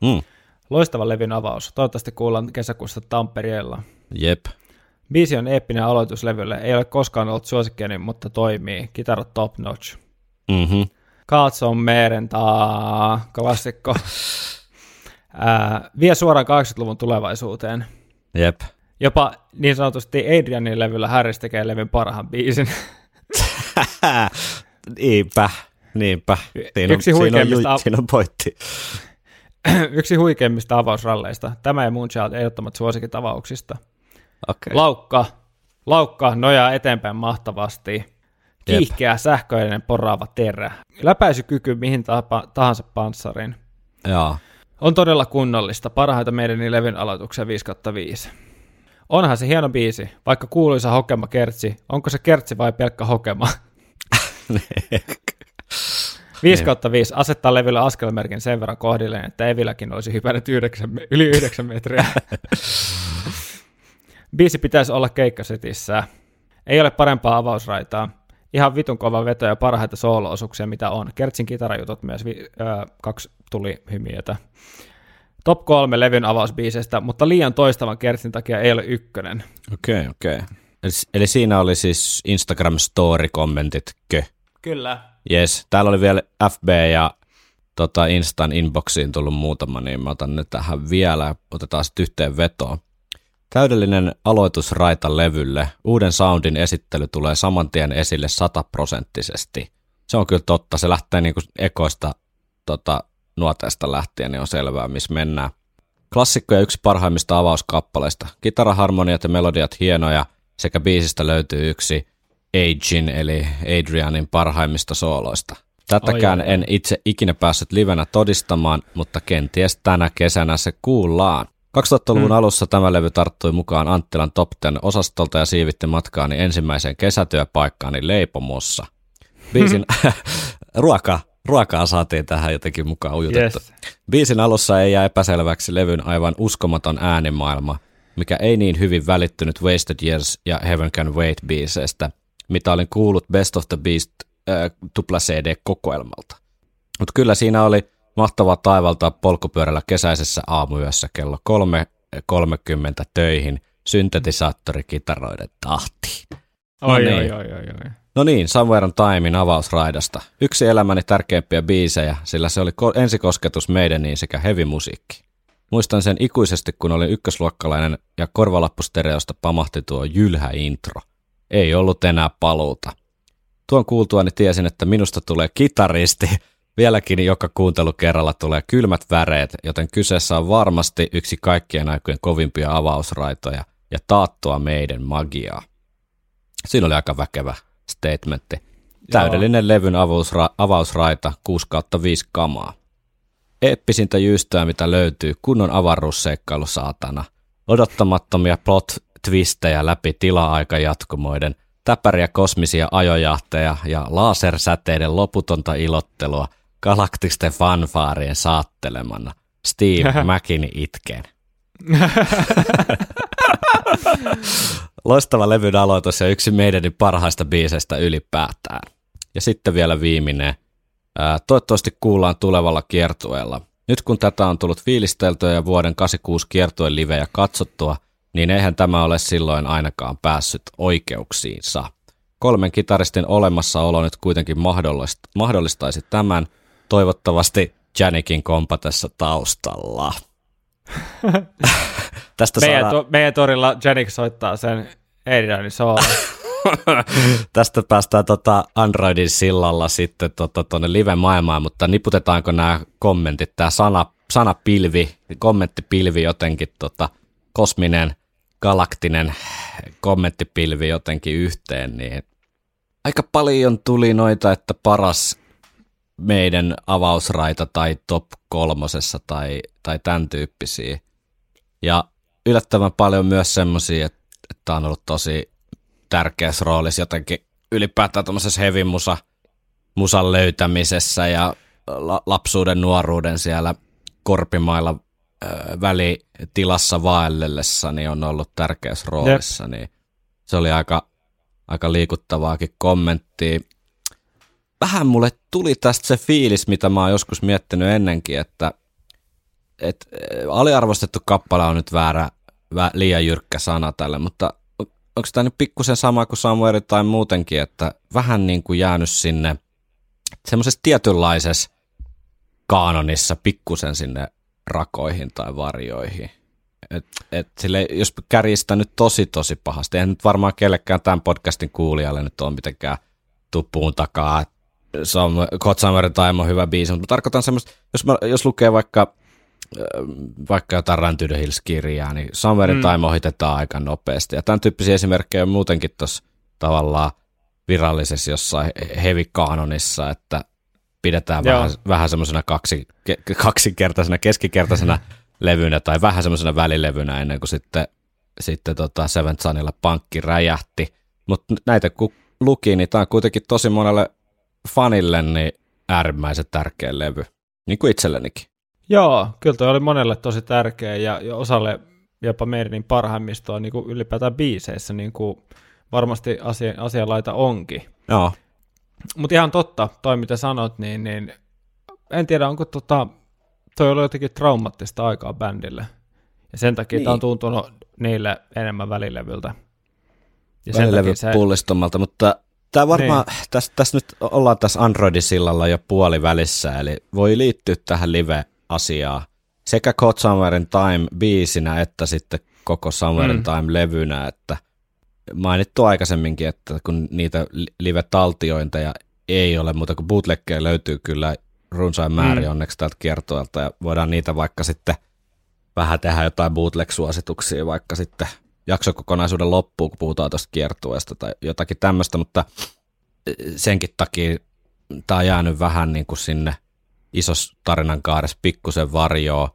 Mm. Loistava levyn avaus, toivottavasti kuullaan kesäkuussa Tampereella. Jep. Biisi on eeppinen aloitus levylle, ei ole koskaan ollut suosikkeeni, mutta toimii. Kitarat top notch. Mm-hmm. Katson meren taa, klassikko. Ää, vie suoraan 80-luvun tulevaisuuteen. Jep. Jopa niin sanotusti Adrianin levyllä Harris tekee levyn parhaan biisin. <laughs> Niinpä. Niinpä. Siinä on, Yksi siinä on, huikeimmista ju- av- siinä on pointti. <clears throat> Yksi huikeimmista avausralleista. Tämä ja Moonchild ehdottomat suosikit avauksista. Okei. Laukka, laukka nojaa eteenpäin mahtavasti. Kiihkeä, sähköinen, poraava terä. Läpäisykyky mihin tahansa panssariin. Joo. On todella kunnollista, parhaita meidän levyn aloituksia 5 5. Onhan se hieno biisi, vaikka kuuluisa hokema kertsi. Onko se kertsi vai pelkkä hokema? <laughs> 5 5 asettaa levylle askelmerkin sen verran kohdilleen, että Evilläkin olisi hypännyt 9, yli 9 metriä. <laughs> Biisi pitäisi olla keikkasetissä. Ei ole parempaa avausraitaa. Ihan vitun kova veto ja parhaita soolo-osuuksia, mitä on. Kertsin kitarajutut myös, vi- ö, kaksi tuli hymiötä. Top kolme levyn avausbiisestä, mutta liian toistavan kertsin takia ei ole ykkönen. Okei, okay, okei. Okay. Eli, eli siinä oli siis Instagram story-kommentit, kö? Kyllä. Yes. Täällä oli vielä FB ja tota Instan inboxiin tullut muutama, niin mä otan ne tähän vielä ja otetaan sitten yhteen vetoon. Täydellinen aloitusraita levylle. Uuden soundin esittely tulee saman tien esille sataprosenttisesti. Se on kyllä totta. Se lähtee niinku ekoista tota, nuoteesta lähtien, niin on selvää, missä mennään. Klassikko ja yksi parhaimmista avauskappaleista. Kitaraharmoniat ja melodiat hienoja, sekä biisistä löytyy yksi Agin eli Adrianin parhaimmista sooloista. Tätäkään Ai, ai, ai. en itse ikinä päässyt livenä todistamaan, mutta kenties tänä kesänä se kuullaan. 2000-luvun Mm. alussa tämä levy tarttui mukaan Anttilan Top Ten osastolta ja siivitti matkaani ensimmäiseen kesätyöpaikkaani Leipomossa. Biisin <laughs> ruoka, ruokaa saatiin tähän jotenkin mukaan ujutettu. Yes. Biisin alussa ei jää epäselväksi levyn aivan uskomaton äänimaailma, mikä ei niin hyvin välittynyt Wasted Years ja Heaven Can Wait biiseistä, mitä olin kuullut Best of the Beast äh, tupla CD-kokoelmalta. Mutta kyllä siinä oli mahtavaa taivaltaa polkupyörällä kesäisessä aamuyössä kello 3.30 töihin syntetisaattorikitaroiden tahtiin. Oi, No oi, niin. oi, oi, oi. No niin, Somewhere on Timein avausraidasta. Yksi elämäni tärkeimpiä biisejä, sillä se oli ko- ensikosketus meidäniin sekä heavy-musiikki. Muistan sen ikuisesti, kun olin ykkösluokkalainen ja korvalappustereosta pamahti tuo jylhä intro. Ei ollut enää paluuta. Tuon kuultuani tiesin, että minusta tulee kitaristi. Vieläkin joka kuuntelukerralla tulee kylmät väreet, joten kyseessä on varmasti yksi kaikkien aikojen kovimpia avausraitoja ja taattua meidän magiaa. Siinä oli aika väkevä statementti. Täydellinen levyn avausra- avausraita 6 kautta 5 kamaa. Eeppisintä jyystöä, mitä löytyy, kunnon avaruusseikkailu saatana. Odottamattomia plot twistejä läpi tila-aika jatkumoiden, täpäriä kosmisia ajojahteja ja lasersäteiden loputonta ilottelua galaktisten fanfaarien saattelemana. Steve <laughs> Mäkini itkeen. <laughs> Loistava levyn aloitus ja yksi meidän parhaista biiseistä ylipäätään. Ja sitten vielä viimeinen. Ää, toivottavasti kuullaan tulevalla kiertueella. Nyt kun tätä on tullut fiilisteltyä ja vuoden 86 kiertueen livejä katsottua, niin eihän tämä ole silloin ainakaan päässyt oikeuksiinsa. Kolmen kitaristin olemassaolo nyt kuitenkin mahdollist- mahdollistaisi tämän, toivottavasti Janikin kompatessa taustalla. <laughs> Tästä Meidän, saadaan... to, meidän torilla Janik soittaa sen Adrianin soolo. <laughs> Tästä päästään tota Androidin sillalla sitten tuonne tota, live-maailmaan, mutta niputetaanko nämä kommentit, tämä sana, sanapilvi, kommenttipilvi jotenkin, tota, kosminen, galaktinen kommenttipilvi jotenkin yhteen, niin aika paljon tuli noita, että paras meidän avausraita tai top kolmosessa tai, tai tämän tyyppisiä. Ja yllättävän paljon myös semmoisia, että, että on ollut tosi tärkeässä roolissa jotenkin ylipäätään tämmöisessä heavy musa, musan löytämisessä ja la, lapsuuden nuoruuden siellä korpimailla ö, välitilassa vaellellessa niin on ollut tärkeässä roolissa, niin se oli aika, aika liikuttavaakin kommenttia. Vähän mulle tuli tästä se fiilis, mitä mä oon joskus miettinyt ennenkin, että et, eh, aliarvostettu kappale on nyt väärä, vä, liian jyrkkä sana tälle, mutta onko tämä nyt pikkusen sama kuin Samuel tai muutenkin, että vähän niin kuin jäänyt sinne semmoisessa tietynlaisessa kaanonissa pikkusen sinne rakoihin tai varjoihin. Et, et sille, jos kärjistä nyt tosi tosi pahasti, eihän nyt varmaan kellekään tämän podcastin kuulijalle nyt ole mitenkään tuppuun takaa, että Hot Summer Time on hyvä biisi, mutta mä tarkoitan semmoista, jos, mä, jos lukee vaikka vaikka jotain the Hills-kirjaa, niin Summer mm. Time ohitetaan aika nopeasti. Ja tämän tyyppisiä esimerkkejä on muutenkin tuossa tavallaan virallisessa jossain heavy kanonissa, että pidetään Joo. vähän, vähän semmoisena kaksi, ke, kaksinkertaisena, keskikertaisena <laughs> levynä tai vähän semmoisena välilevynä ennen kuin sitten, sitten tota Seventh Sunilla pankki räjähti. Mutta näitä kun luki, niin tämä on kuitenkin tosi monelle fanille niin äärimmäisen tärkeä levy, niin kuin itsellenikin. Joo, kyllä toi oli monelle tosi tärkeä ja, ja osalle jopa meidän parhaimmistoa niin kuin ylipäätään biiseissä, niin kuin varmasti asia, asianlaita onkin. Joo, Mutta ihan totta, toi mitä sanot, niin, niin en tiedä, onko tota, toi ollut jotenkin traumaattista aikaa bändille. Ja sen takia niin. Tämä on tuntunut niille enemmän välilevyltä. Ja sen välilevy takia se, pullistumalta, mutta tämä varmaan, niin. tässä, tässä nyt ollaan tässä Androidin sillalla jo puoli välissä, eli voi liittyä tähän live-asiaan sekä Code Summerin Time biisinä, että sitten koko Summerin Mm. mm. Time-levynä, että mainittu aikaisemminkin, että kun niitä li- live-taltiointeja ei ole, mutta kun bootleggeja löytyy kyllä runsain määrin Mm. mm. onneksi tältä kiertoilta, ja voidaan niitä vaikka sitten vähän tehdä jotain bootleg-suosituksia vaikka sitten jaksokokonaisuuden loppuun, kun puhutaan tuosta kiertueesta tai jotakin tämmöistä, mutta senkin takia tämä on jäänyt vähän niin kuin sinne isos tarinan kaaressa pikkusen varjoon.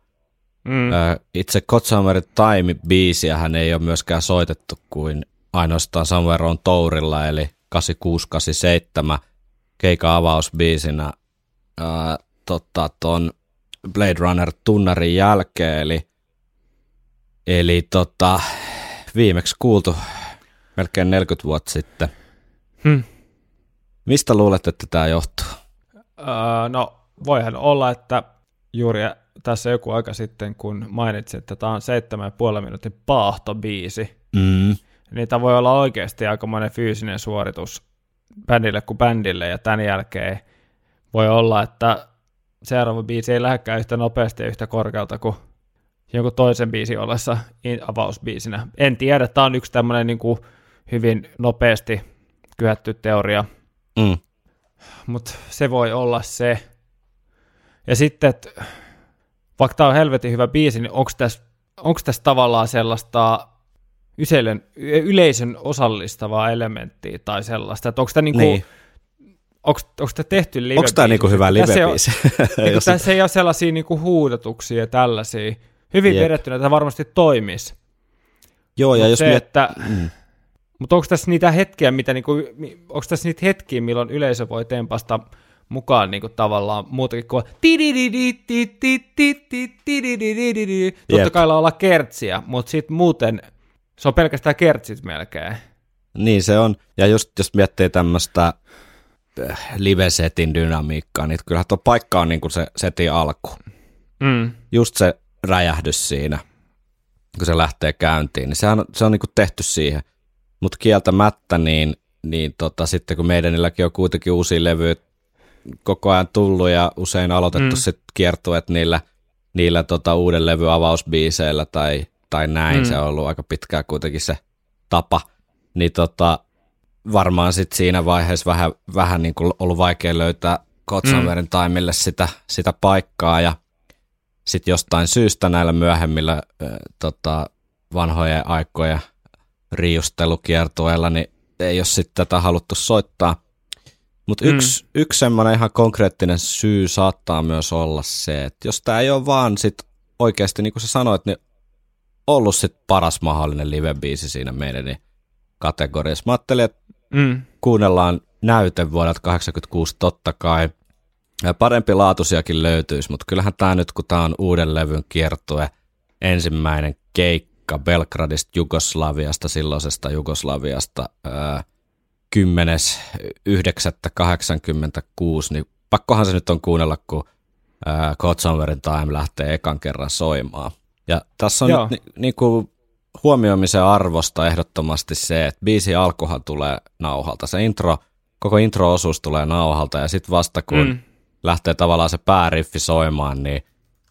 Mm. Itse God Summer Time-biisiä hän ei ole myöskään soitettu kuin ainoastaan Somewhere on Tourilla, eli 8687 keikan avausbiisinä ää, tota, ton Blade Runner tunnarin jälkeen, eli, eli tota, viimeksi kuultu melkein 40 vuotta sitten. Hmm. Mistä luulet, että tämä johtuu? Öö, no, voihan olla, että juuri tässä joku aika sitten, kun mainitsit, että tämä on 7,5 minuutin paahtobiisi, Mm. niin tämä voi olla oikeasti aikamoinen fyysinen suoritus bändille kuin bändille, ja tämän jälkeen voi olla, että seuraava biisi ei lähdekään yhtä nopeasti ja yhtä korkealta kuin jonkun toisen biisin ollessa in- avausbiisinä. En tiedä, tämä on yksi tämmöinen niin kuin hyvin nopeasti kyhätty teoria, Mm. mutta se voi olla se. Ja sitten, että vaikka tämä on helvetin hyvä biisi, niin onko tässä, onko tässä tavallaan sellaista yleisön, yleisön osallistavaa elementtiä tai sellaista, että onko tämä niinku, Niin. onko, onko tämä tehty live Onko tämä niinku hyvä <laughs> Tässä ei ole- live-biisi? Niin Jos- tässä ei ole sellaisia niinku huudatuksia ja tällaisia. Hyvin Jep. vedettynä tämä varmasti toimisi. Joo, ja Mut jos se, miet... että, Mm. mutta onko tässä niitä hetkiä, mitä niinku, onko tässä niitä hetkiä, milloin yleisö voi tempasta mukaan niinku tavallaan muutakin kuin Totta kai olla kertsiä, mutta sitten muuten se on pelkästään kertsit melkein. Niin se on. Ja just jos miettii tämmöistä live-setin dynamiikkaa, niin kyllähän tuo paikka on niin kuin se setin alku. Mm. Just se räjähdys siinä, kun se lähtee käyntiin, niin sehän on, se on niin kuin tehty siihen. Mutta kieltämättä, niin, niin tota, sitten kun meidänilläkin on kuitenkin uusia levyjä koko ajan tullut ja usein aloitettu Mm. sitten kiertueet niillä, niillä tota, uuden levy avausbiiseillä tai, tai näin, Mm. se on ollut aika pitkään kuitenkin se tapa, niin tota, varmaan sitten siinä vaiheessa vähän, vähän niin kuin ollut vaikea löytää Kotsamerin mm. taimille sitä, sitä paikkaa ja sitten jostain syystä näillä myöhemmillä äh, tota, vanhojen aikojen riustelukiertueilla, niin ei ole sitten tätä haluttu soittaa. Mutta Mm. yksi, yksi semmoinen ihan konkreettinen syy saattaa myös olla se, että jos tämä ei ole vaan sit oikeasti, niin kuin sä sanoit, niin ollut sit paras mahdollinen live-biisi siinä meidän niin kategoriassa. Mä ajattelin, että Mm. kuunnellaan näyte vuodelta 86 totta kai. Parempi laatuisiakin löytyisi, mutta kyllähän tämä nyt, kun tämä on uuden levyn kiertue, ensimmäinen keikka Belgradista Jugoslaviasta, silloisesta Jugoslaviasta, ää, 10.9.86, niin pakkohan se nyt on kuunnella, kun Code Summerin Time lähtee ekan kerran soimaan. Ja tässä on Joo. nyt ni, niinku huomioimisen arvosta ehdottomasti se, että biisi alkuhan tulee nauhalta. Se intro, koko intro-osuus tulee nauhalta ja sitten vasta kun Mm. Mm. lähtee tavallaan se pääriffi soimaan, niin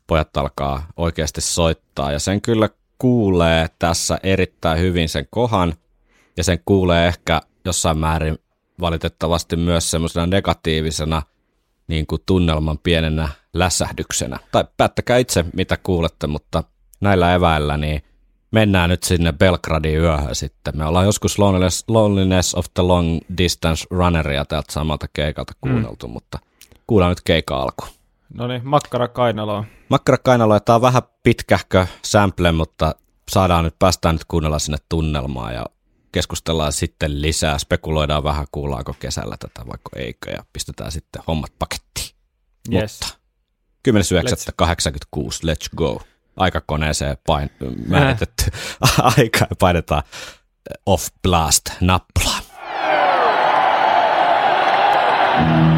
pojat alkaa oikeasti soittaa. Ja sen kyllä kuulee tässä erittäin hyvin sen kohan ja sen kuulee ehkä jossain määrin valitettavasti myös semmoisena negatiivisena niin kuin tunnelman pienenä lässähdyksenä. Tai päättäkää itse, mitä kuulette, mutta näillä eväillä niin mennään nyt sinne Belgradin yöhön sitten. Me ollaan joskus Loneliness, Loneliness of the Long Distance Runneria täältä samalta keikalta kuunneltu, mm. mutta kuullaan nyt keika alku. No niin, makkara kainaloa. Makkara kainaloa, tämä on vähän pitkähkö sample, mutta saadaan nyt, päästään nyt kuunnella sinne tunnelmaa ja keskustellaan sitten lisää, spekuloidaan vähän, kuullaanko kesällä tätä vaikka eikö, ja pistetään sitten hommat pakettiin. Yes. Mutta 10.9.86, let's go. Aikakoneeseen pain, määritetty <laughs> aika painetaan off blast nappulaa. Thank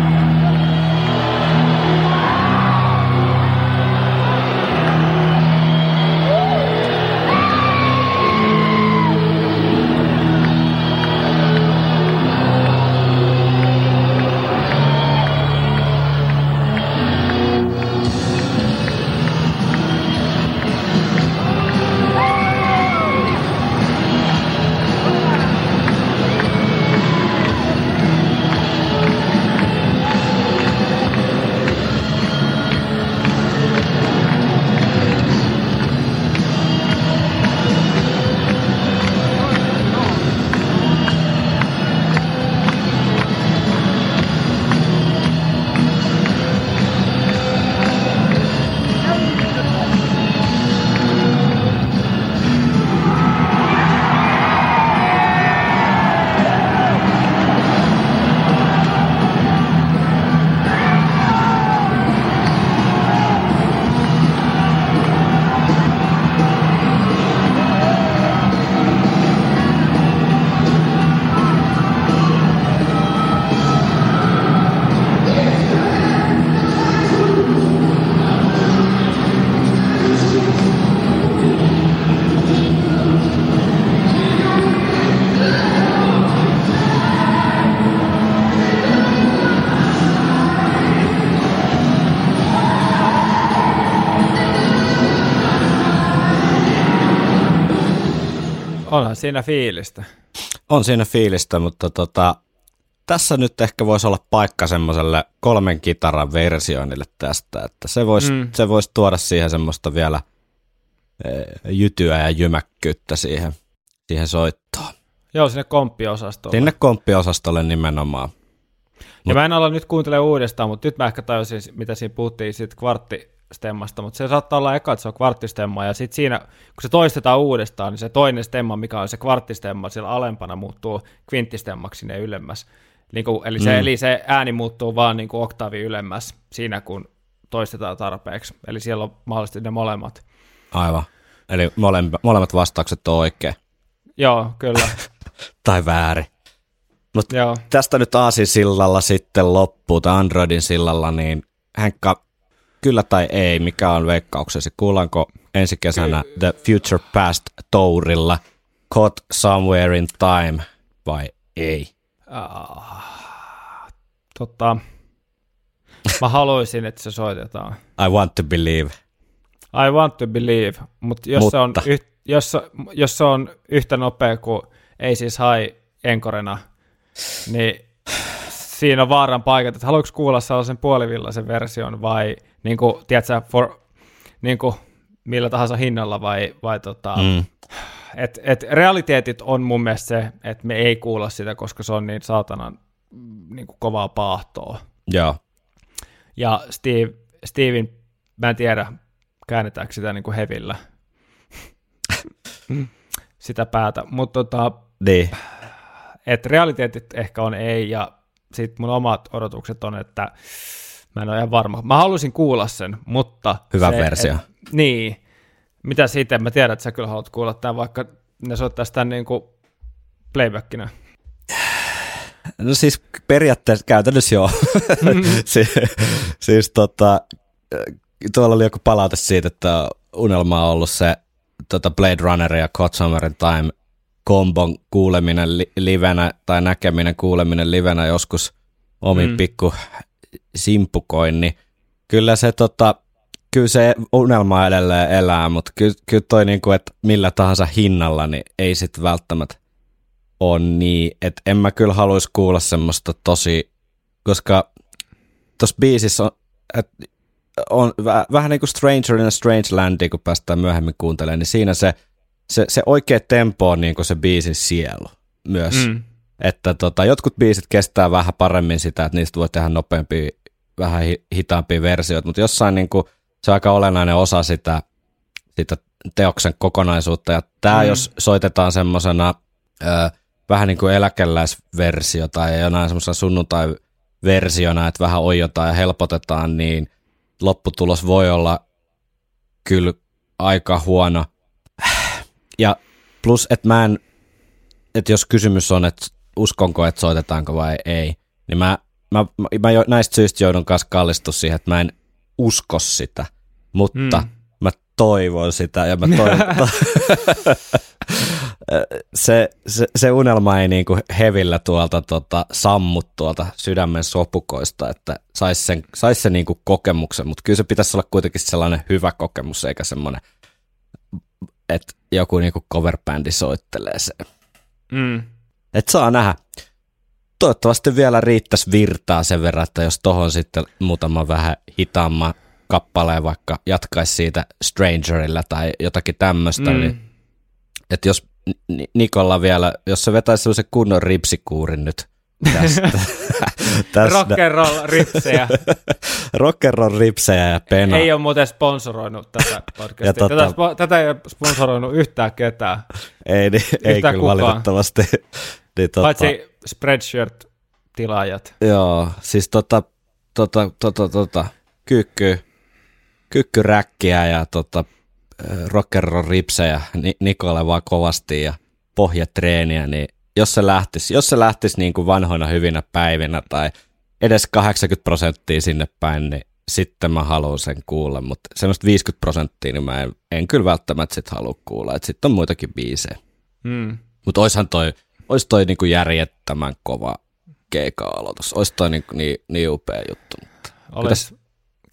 siinä fiilistä. On siinä fiilistä, mutta tota, tässä nyt ehkä voisi olla paikka semmoiselle kolmen kitaran versioinnille tästä, että se voisi, mm. Se voisi tuoda siihen semmoista vielä eh, jytyä ja jymäkkyyttä siihen, siihen soittoon. Joo, sinne komppiosastolle. Sinne komppiosastolle nimenomaan. Ja mä en ala nyt kuuntele uudestaan, mutta nyt mä ehkä tajusin, mitä siinä puhuttiin siitä kvarttistemmasta, mutta se saattaa olla eka, että se on kvarttistemma, ja sitten siinä, kun se toistetaan uudestaan, niin se toinen stemma, mikä on se kvarttistemma, siellä alempana muuttuu kvinttistemmaksi sinne ylemmäs. Niin kuin, eli, se, Mm. eli se ääni muuttuu vaan niin kuin oktaavi ylemmäs siinä, kun toistetaan tarpeeksi. Eli siellä on mahdollisesti ne molemmat. Aivan. Eli molemmat, molemmat vastaukset on oikein. Joo, kyllä. <laughs> Tai väärin. Joo. Tästä nyt Aasin sillalla sitten loppuu, tai Androidin sillalla, niin Henkka, kyllä tai ei, mikä on veikkauksesi? Kuullaanko ensi kesänä The Future Past Tourilla Caught Somewhere in Time vai ei? Ah, tota, mä haluaisin, että se soitetaan. I want to believe. I want to believe, mutta jos, Se on Mutta. yht, jos, jos se on yhtä nopea kuin ei siis hai enkorena, niin siinä on vaaran paikat, että haluatko kuulla sellaisen puolivillaisen version vai niin kuin, tiedätkö, for, niin kuin, millä tahansa hinnalla vai, vai tota, mm. Et, et realiteetit on mun mielestä se, että me ei kuulla sitä, koska se on niin saatanan niin kuin kovaa paahtoa. Joo. Ja Steve, Steven, mä en tiedä, käännetäänkö sitä niin kuin hevillä, <laughs> sitä päätä, mutta tota, Niin. et realiteetit ehkä on ei, ja sitten mun omat odotukset on, että mä en ole ihan varma. Mä haluaisin kuulla sen, mutta... Hyvä se, versio. Et, niin. Mitä siitä? Mä tiedän, että sä kyllä haluat kuulla tämän, vaikka ne soittaisi tämän niin kuin playbackina. No siis periaatteessa käytännössä joo. <laughs> si- siis tota, tuolla oli joku palaute siitä, että unelma on ollut se tota Blade Runner ja Somewhere in Time kombon kuuleminen li- livenä tai näkeminen kuuleminen livenä joskus omin mm. Pikku simpukoin, niin kyllä se, tota, kyllä se unelma edelleen elää, mutta kyllä, kyllä toi niinku, että millä tahansa hinnalla, niin ei sit välttämättä on niin, että en mä kyllä haluaisi kuulla semmoista tosi, koska tuossa biisissä on, et, on väh, vähän niin kuin Stranger in a Strange Land, kun päästään myöhemmin kuuntelemaan, niin siinä se, se, se oikea tempo on niin kuin se biisin sielu myös. Mm. Että tota, jotkut biisit kestää vähän paremmin sitä, että niistä voi tehdä nopeampia, vähän hi- hitaampia versioita, mutta jossain niin kuin, se on aika olennainen osa sitä, sitä teoksen kokonaisuutta. Ja tämä. Mm. jos soitetaan semmoisena vähän niin kuin eläkeläisversio tai jonain semmoisena sunnuntai-versiona, että vähän oijotaan ja helpotetaan, niin lopputulos voi olla kyllä aika huono. Ja plus, että mä en, että jos kysymys on, että uskonko, että soitetaanko vai ei, niin mä, mä, mä, mä jo, näistä syistä joudun kanssa kallistua siihen, että mä en usko sitä, mutta mm. Mm. mä toivon sitä ja mä <laughs> toivon, <laughs> se, se, se unelma ei niinku hevillä tuolta tota, sammu tuolta sydämen sopukoista, että saisi sen, sais sen niinku kokemuksen, mutta kyllä se pitäisi olla kuitenkin sellainen hyvä kokemus, eikä semmoinen, että joku niinku coverbändi soittelee sen. Mm. Et saa nähdä. Toivottavasti vielä riittäisi virtaa sen verran, että jos tohon sitten muutama vähän hitaamman kappaleen vaikka jatkaisi siitä Strangerilla tai jotakin tämmöistä, mm. niin että jos Ni- Nikolla vielä, jos se vetäisi sellaisen kunnon ripsikuurin nyt tästä. <laughs> tästä. Rock and roll ripsejä. <laughs> Rock'n'roll ripsejä ja pena. Ei ole muuten sponsoroinut tätä podcastia. Ja tota- tätä, spo- tätä ei ole sponsoroinut yhtään ketään, ei, niin, ei Yhtään kyllä kukaan. valitettavasti. <laughs> niin, tota, paitsi Spreadshirt-tilaajat. Joo, siis tota, tota, tota, tota kyykky, kyykkyräkkiä ja tota, rock'n'roll ripsejä Ni- Nikolle vaan kovasti ja pohjatreeniä, niin jos se lähtisi, jos se lähtisi niin kuin vanhoina hyvinä päivinä tai edes 80 prosenttia sinne päin, niin sitten mä haluan sen kuulla, mutta semmoista 50 prosenttia, niin mä en, en kyllä välttämättä sit halua kuulla, että sitten on muitakin biisejä. Mm. Mutta oishan toi, ois toi niinku järjettömän kova keika-aloitus. Ois toi niinku niin, niin upea juttu. Mutta Olis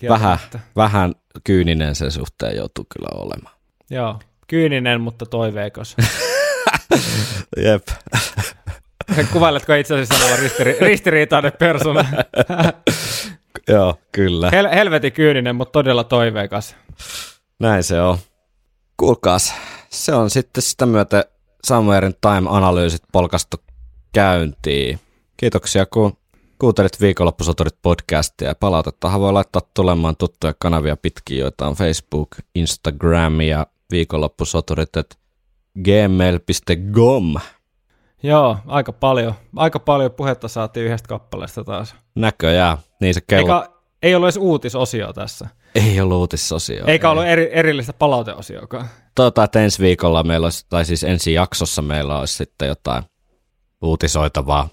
vähän, vähän kyyninen sen suhteen joutuu kyllä olemaan. Joo, kyyninen, mutta toiveikas. <laughs> <laughs> Jep. <laughs> Kuvailetko itse asiassa olevan ristiri- ristiriitainen persona? <laughs> Joo, kyllä. Hel- helvetin kyyninen, mutta todella toiveikas. Näin se on. Kuulkaas, se on sitten sitä myötä Samuelin Time-analyysit polkastu käyntiin. Kiitoksia, kun kuuntelit viikonloppusoturit podcastia. Ja palautettahan voi laittaa tulemaan tuttuja kanavia pitkin, joita on Facebook, Instagram ja viikonloppusoturit at gmail.com. Joo, aika paljon. Aika paljon puhetta saatiin yhdestä kappaleesta taas. Näköjään. Niin se kello. Eikä, ei ollut edes uutisosio tässä. Ei ollut uutisosio. Eikä ei. ollut eri, erillistä palauteosiokaan. Toivotaan, että ensi viikolla meillä olisi, tai siis ensi jaksossa meillä olisi sitten jotain uutisoitavaa.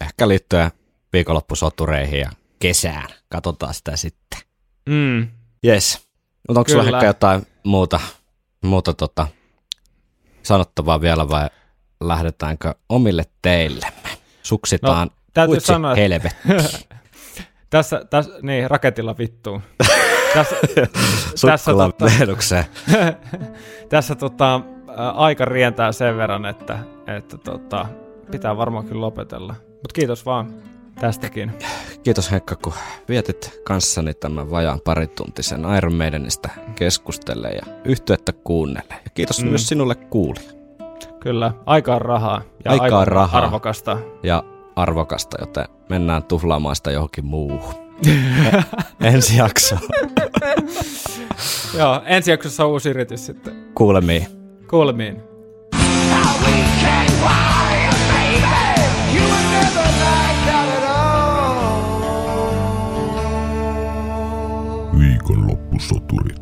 Ehkä liittyen viikonloppusotureihin ja kesään. Katsotaan sitä sitten. Mm. Yes. Mutta onko sulla ehkä jotain muuta, muuta tota, sanottavaa vielä vai lähdetäänkö omille teillemme? Suksitaan No, täytyy uitsi sanoa, että- helvetti. <laughs> Tässä, tässä, niin, raketilla vittuun. <laughs> tässä, tässä, tota, <laughs> tässä tota, aika rientää sen verran, että, että tota, pitää varmaan kyllä lopetella. Mutta kiitos vaan tästäkin. Kiitos Henkka, kun vietit kanssani tämän vajaan parituntisen Iron Maidenistä keskustelle ja yhtyettä kuunnelle. Ja kiitos mm. myös sinulle kuulija. Kyllä, aika on rahaa. Ja Aikaa aika rahaa. arvokasta. ja arvokasta, joten mennään tuhlaamaan sitä johonkin muuhun. <laughs> Ensi jakso. <laughs> Joo, ensi jaksossa on uusi yritys sitten. Kuulemiin. Kuulemiin. All. Viikonloppusoturit.